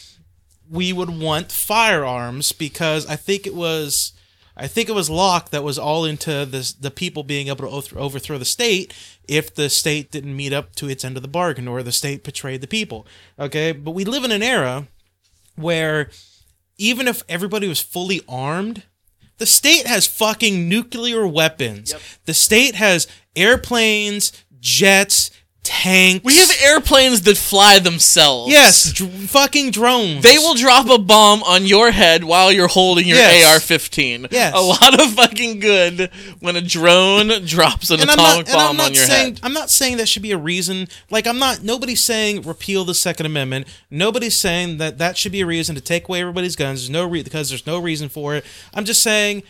we would want firearms because I think it was I think it was Locke that was all into this the people being able to overthrow, overthrow the state if the state didn't meet up to its end of the bargain or the state betrayed the people. Okay, but we live in an era where even if everybody was fully armed, the state has fucking nuclear weapons. Yep. The state has airplanes, jets, tanks. We have airplanes that fly themselves. yes, dr- fucking drones. They will drop a bomb on your head while you're holding your Yes. AR-15. Yes. A lot of fucking good when a drone drops an and atomic not, and I'm bomb not on your saying head. I'm not saying that should be a reason. Like I'm not. Nobody's saying repeal the Second Amendment. Nobody's saying that that should be a reason to take away everybody's guns. There's no re- because there's no reason for it. I'm just saying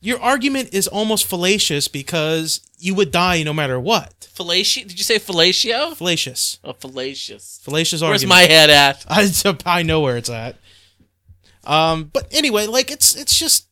your argument is almost fallacious because you would die no matter what. Fellatio? Did you say fellatio? Fallacious. Oh, fallacious. Fallacious argument? Where's argument. my head at? I, I know where it's at. Um, but anyway, like it's it's just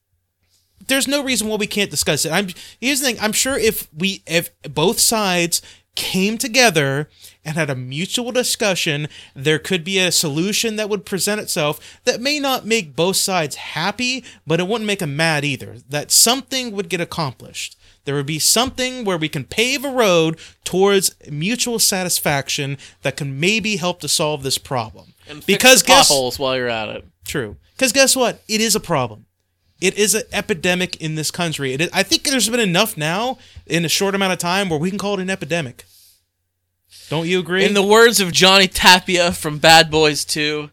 there's no reason why we can't discuss it. I'm here's the thing. I'm sure if we if both sides came together and had a mutual discussion, there could be a solution that would present itself that may not make both sides happy, but it wouldn't make them mad either. That something would get accomplished. There would be something where we can pave a road towards mutual satisfaction that can maybe help to solve this problem. And because guess potholes while you're at it. True. Because guess what? It is a problem. It is an epidemic in this country. It is, I think there's been enough now in a short amount of time where we can call it an epidemic. Don't you agree? In the words of Johnny Tapia from Bad Boys 2,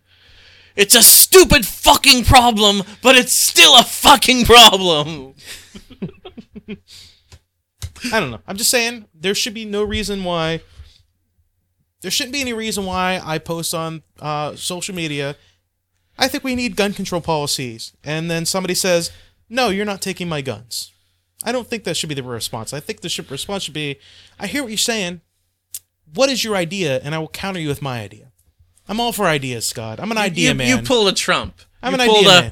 it's a stupid fucking problem, but it's still a fucking problem. I don't know. I'm just saying there should be no reason why. There shouldn't be any reason why I post on uh, social media I think we need gun control policies. And then somebody says, no, you're not taking my guns. I don't think that should be the response. I think the should, response should be, I hear what you're saying. What is your idea? And I will counter you with my idea. I'm all for ideas, Scott. I'm an idea you, man. You pulled a Trump. I'm You an idea a- man.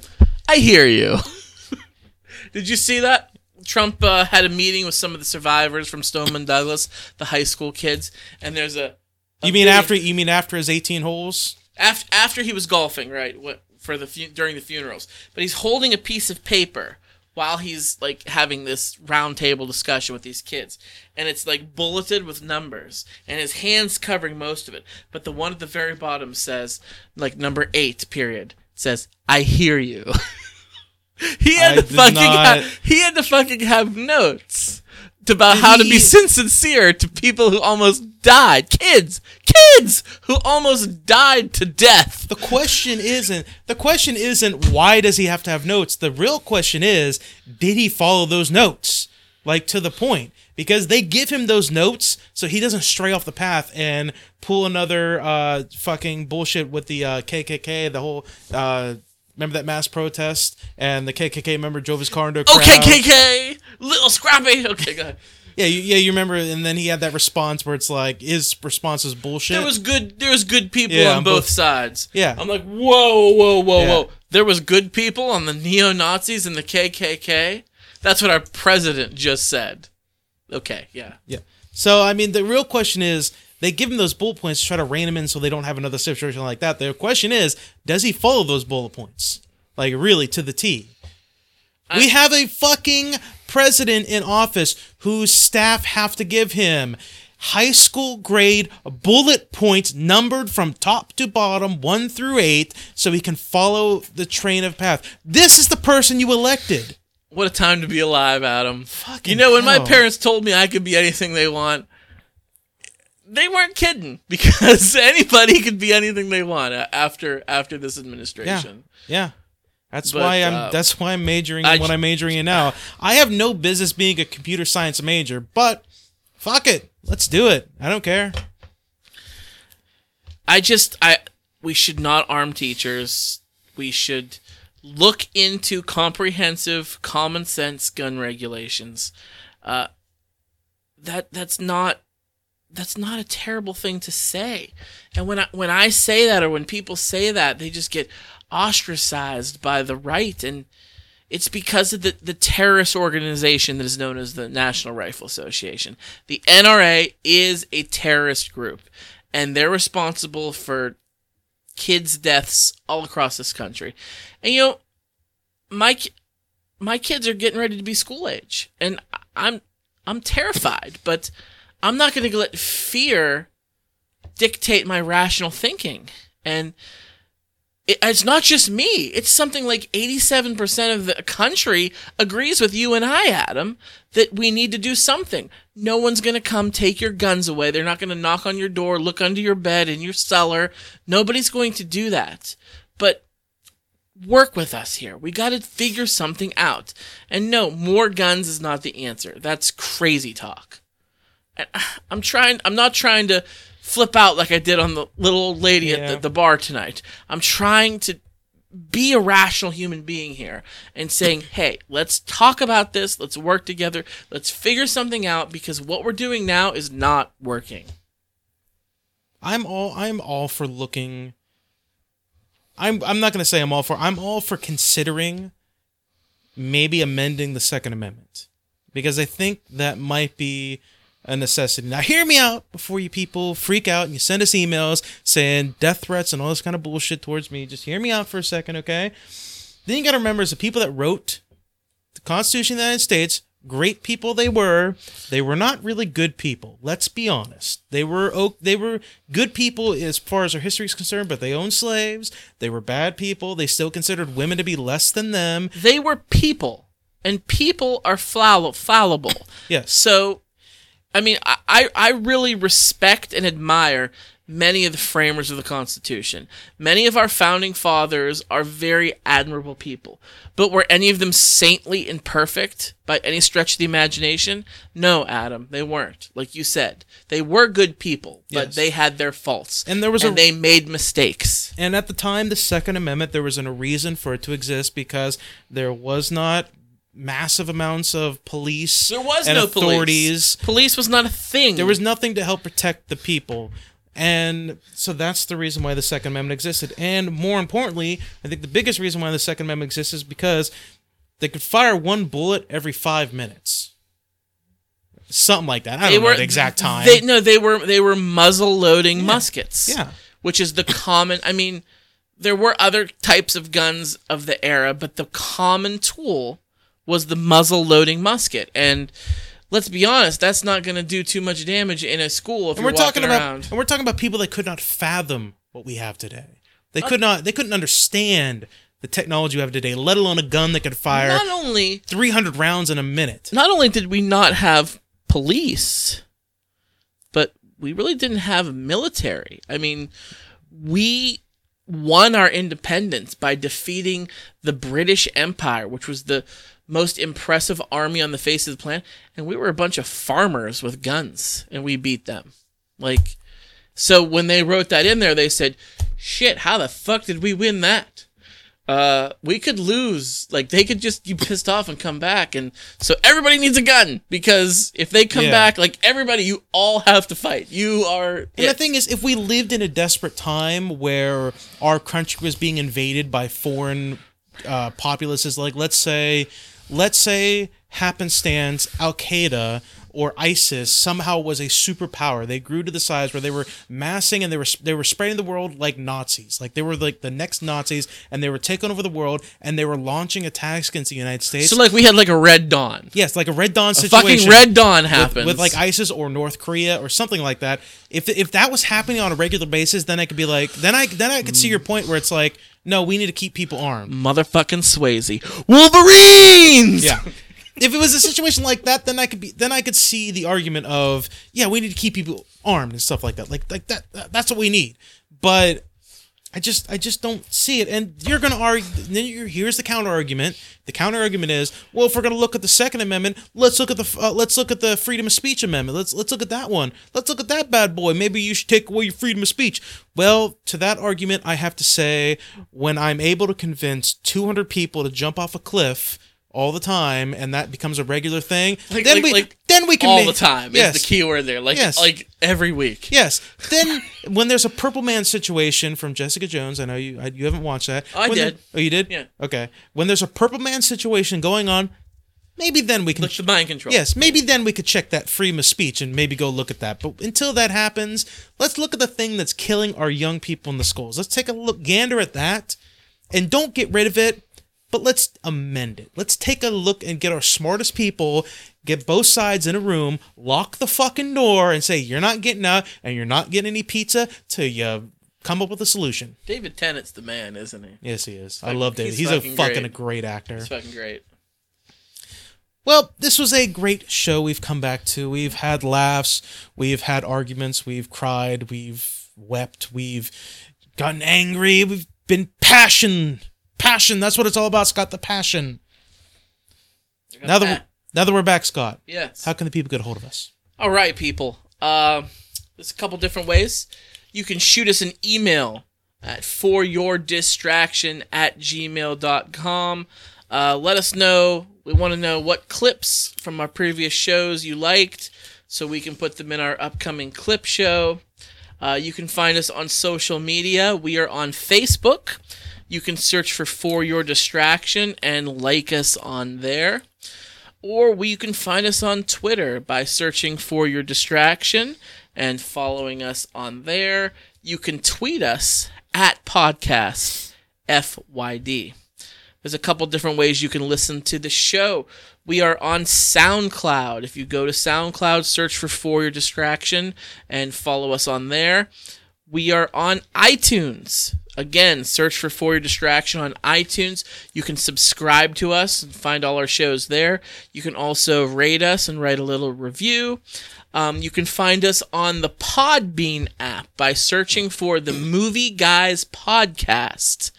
I hear you. Did you see that? Trump uh, had a meeting with some of the survivors from Stoneman Douglas, the high school kids, and there's a. a You mean video- after you mean after his 18 holes? After after he was golfing, right? What for the fu- during the funerals, but he's holding a piece of paper while he's like having this round table discussion with these kids, and it's like bulleted with numbers, and his hands covering most of it, but the one at the very bottom says like number eight period says I hear you. he had I to fucking not- ha- he had to fucking have notes about how to be he- sincere to people who almost died. Kids, kids who almost died to death. The question isn't the question isn't why does he have to have notes? The real question is did he follow those notes like to the point? Because they give him those notes so he doesn't stray off the path and pull another uh, fucking bullshit with the uh, KKK, the whole uh, remember that mass protest and the KKK member drove his car into a crowd. Okay, KK, little scrappy. Okay, go ahead. Yeah, you, yeah, you remember and then he had that response where it's like his response is bullshit. There was good. There was good people Yeah, on, on both, both- sides. Yeah. I'm like, whoa, whoa, whoa, Yeah. whoa. There was good people on the neo Nazis and the KKK. That's what our president just said. Okay, yeah. Yeah. So I mean, the real question is, they give him those bullet points to try to rein him in, so they don't have another situation like that. The question is, does he follow those bullet points, like really to the T? we have a fucking president in office whose staff have to give him high school grade bullet points numbered from top to bottom, one through eight, so he can follow the train of path. This is the person you elected. What a time to be alive, Adam. Fucking you know, when my parents told me I could be anything they want, they weren't kidding because anybody could be anything they want after after this administration. Yeah. That's But, why I'm uh, that's why I'm majoring in what I'm majoring in now. I have no business being a computer science major, but fuck it. Let's do it. I don't care. I just I we should not arm teachers. We should look into comprehensive common sense gun regulations. Uh, that that's not that's not a terrible thing to say. And when I when I say that or when people say that, they just get ostracized by the right and it's because of the, the terrorist organization that is known as the National Rifle Association. The NRA is a terrorist group, and they're responsible for kids' deaths all across this country. And you know, my my kids are getting ready to be school age, and I'm I'm terrified, but I'm not going to let fear dictate my rational thinking. And it, it's not just me. It's something like 87% of the country agrees with you and I, Adam, that we need to do something. No one's going to come take your guns away. They're not going to knock on your door, look under your bed, in your cellar. Nobody's going to do that. But work with us here. We got to figure something out. And no, more guns is not the answer. That's crazy talk. I'm trying. I'm not trying to flip out like I did on the little old lady at the, the bar tonight. I'm trying to be a rational human being here and saying, hey, let's talk about this. Let's work together. Let's figure something out because what we're doing now is not working. I'm all I'm all for looking I'm I'm not going to say I'm all for I'm all for considering maybe amending the second amendment because I think that might be a necessity. Now hear me out before you people freak out and you send us emails saying death threats and all this kind of bullshit towards me. Just hear me out for a second, okay? Then you got to remember is the people that wrote the Constitution of the United States, great people they were, they were not really good people. Let's be honest. They were they were good people as far as our history is concerned, but they owned slaves. They were bad people. They still considered women to be less than them. They were people, and people are fallible. fallible. Yes. So, I mean, I, I really respect and admire many of the framers of the Constitution. Many of our founding fathers are very admirable people. But were any of them saintly and perfect by any stretch of the imagination? No, Adam, they weren't. Like you said, they were good people, but Yes. they had their faults. And there was and a- they made mistakes. And at the time, the Second Amendment, there was a reason for it to exist because there was not massive amounts of police There was no authorities. police. Police was not a thing. There was nothing to help protect the people. And so that's the reason why the Second Amendment existed. And more importantly, I think the biggest reason why the Second Amendment exists is because they could fire one bullet every five minutes. Something like that. I don't know the exact time. They, no, they were they were muzzle loading muskets. Yeah. which is the common. I mean, there were other types of guns of the era, but the common tool was the muzzle loading musket. And let's be honest, that's not going to do too much damage in a school if and we're talking about around. and we're talking about people that could not fathom what we have today. They uh, could not they couldn't understand the technology we have today, let alone a gun that could fire Not only 300 rounds in a minute. not only did we not have police, but we really didn't have a military. I mean, we won our independence by defeating the British Empire, which was the most impressive army on the face of the planet, and we were a bunch of farmers with guns, and we beat them. Like, so when they wrote that in there, they said, "Shit, how the fuck did we win that?" uh, we could lose. Like they could just be pissed off and come back, and so everybody needs a gun because if they come Yeah. back, like everybody, you all have to fight. You are. And it. the thing is, if we lived in a desperate time where our country was being invaded by foreign uh, populaces, like let's say, let's say happenstance, Al Qaeda or ISIS somehow was a superpower. They grew to the size where they were massing and they were they were spreading the world like Nazis. Like they were like the next Nazis, and they were taking over the world, and they were launching attacks against the United States. so like we had like a Red Dawn. yes, like a Red Dawn A situation fucking Red Dawn with- happens with, like ISIS or North Korea or something like that. If if that was happening on a regular basis, then I could be like, then I then I could see your point where it's like, no, we need to keep people armed. motherfucking Swayze Wolverines. Yeah. if it was a situation like that, then I could be then I could see the argument of yeah, we need to keep people armed and stuff like that. Like like that that's what we need. But I just I just don't see it. And you're gonna argue then here's the counter argument. The counter argument is, well, if we're gonna look at the Second Amendment, let's look at the uh, let's look at the Freedom of Speech Amendment. Let's let's look at that one. Let's look at that bad boy. Maybe you should take away your freedom of speech. Well, to that argument, I have to say, when I'm able to convince 200 people to jump off a cliff all the time, and that becomes a regular thing, Like- then like- we like then we can all make, the time Yes, is the key word there. Like Yes. like every week. Yes. Then when there's a Purple Man situation from Jessica Jones, I know you I, you haven't watched that. Oh, I When did. the- oh, you did? Yeah. Okay. When there's a Purple Man situation going on, maybe then we can. Like the mind control. yes, maybe then we could check that freedom of speech and maybe go look at that. But until that happens, let's look at the thing that's killing our young people in the schools. Let's take a look, gander at that, and don't get rid of it. But let's amend it. Let's take a look and get our smartest people, get both sides in a room, lock the fucking door, and say, You're not getting out and you're not getting any pizza till you come up with a solution. David Tennant's the man, isn't he? Yes, he is. I love David. he's He's, a fucking fucking great. a great actor. It's fucking great. Well, this was a great show we've come back to. We've had laughs, we've had arguments, we've cried, we've wept, we've gotten angry, we've been passion. Passion, that's what it's all about, Scott, the passion. Now that we're, now that we're back, Scott, yes. how can the people get a hold of us? All right, people. Uh, there's a couple different ways. You can shoot us an email at for your distraction at gmail.com. Uh, let us know. We want to know what clips from our previous shows you liked so we can put them in our upcoming clip show. Uh, you can find us on social media. We are on Facebook. You can search for For Your Distraction and like us on there or you can find us on Twitter by searching for your distraction and following us on there. You can tweet us at podcast FYD. There's a couple different ways you can listen to the show. We are on SoundCloud. If you go to SoundCloud, search for For Your Distraction and follow us on there. We are on iTunes. Again, search for For Your Distraction on iTunes. You can subscribe to us and find all our shows there. You can also rate us and write a little review. Um, you can find us on the Podbean app by searching for the Movie Guys Podcast.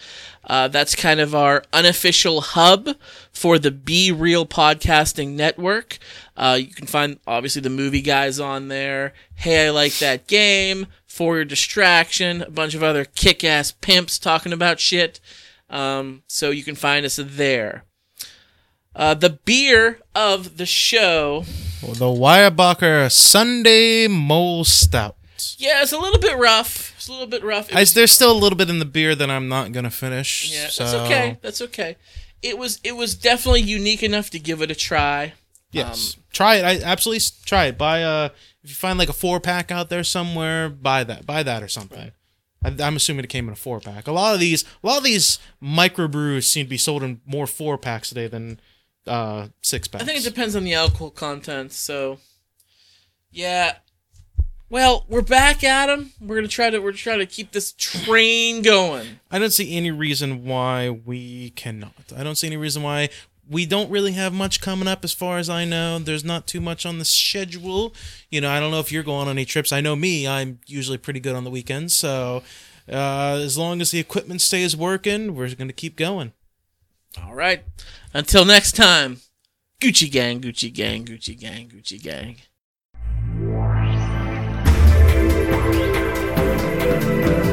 Uh, that's kind of our unofficial hub for the Be Real Podcasting Network. Uh, you can find obviously the movie guys on there. Hey, I like that game. For your distraction, a bunch of other kick-ass pimps talking about shit. Um, so you can find us there. Uh, the beer of the show. Well, the Weyerbacher Sunday Mole Stout. Yeah, it's a little bit rough. It's a little bit rough. I, was- there's still a little bit in the beer that I'm not gonna finish. Yeah, so. that's okay. That's okay. It was it was definitely unique enough to give it a try. Yes, try it. I absolutely try it. Buy a if you find like a four pack out there somewhere, buy that. Buy that or something. I, I'm assuming it came in a four pack. A lot of these, a lot of these microbrews seem to be sold in more four packs today than uh, six packs. I think it depends on the alcohol content. So, yeah. Well, we're back at 'em. We're gonna try to we're trying to keep this train going. I don't see any reason why we cannot. I don't see any reason why we don't really have much coming up as far as I know. There's not too much on the schedule. You know, I don't know if you're going on any trips. I know me, I'm usually pretty good on the weekends. So uh, as long as the equipment stays working, we're going to keep going. All right. Until next time, Gucci gang, Gucci gang, Gucci gang, Gucci gang. thank you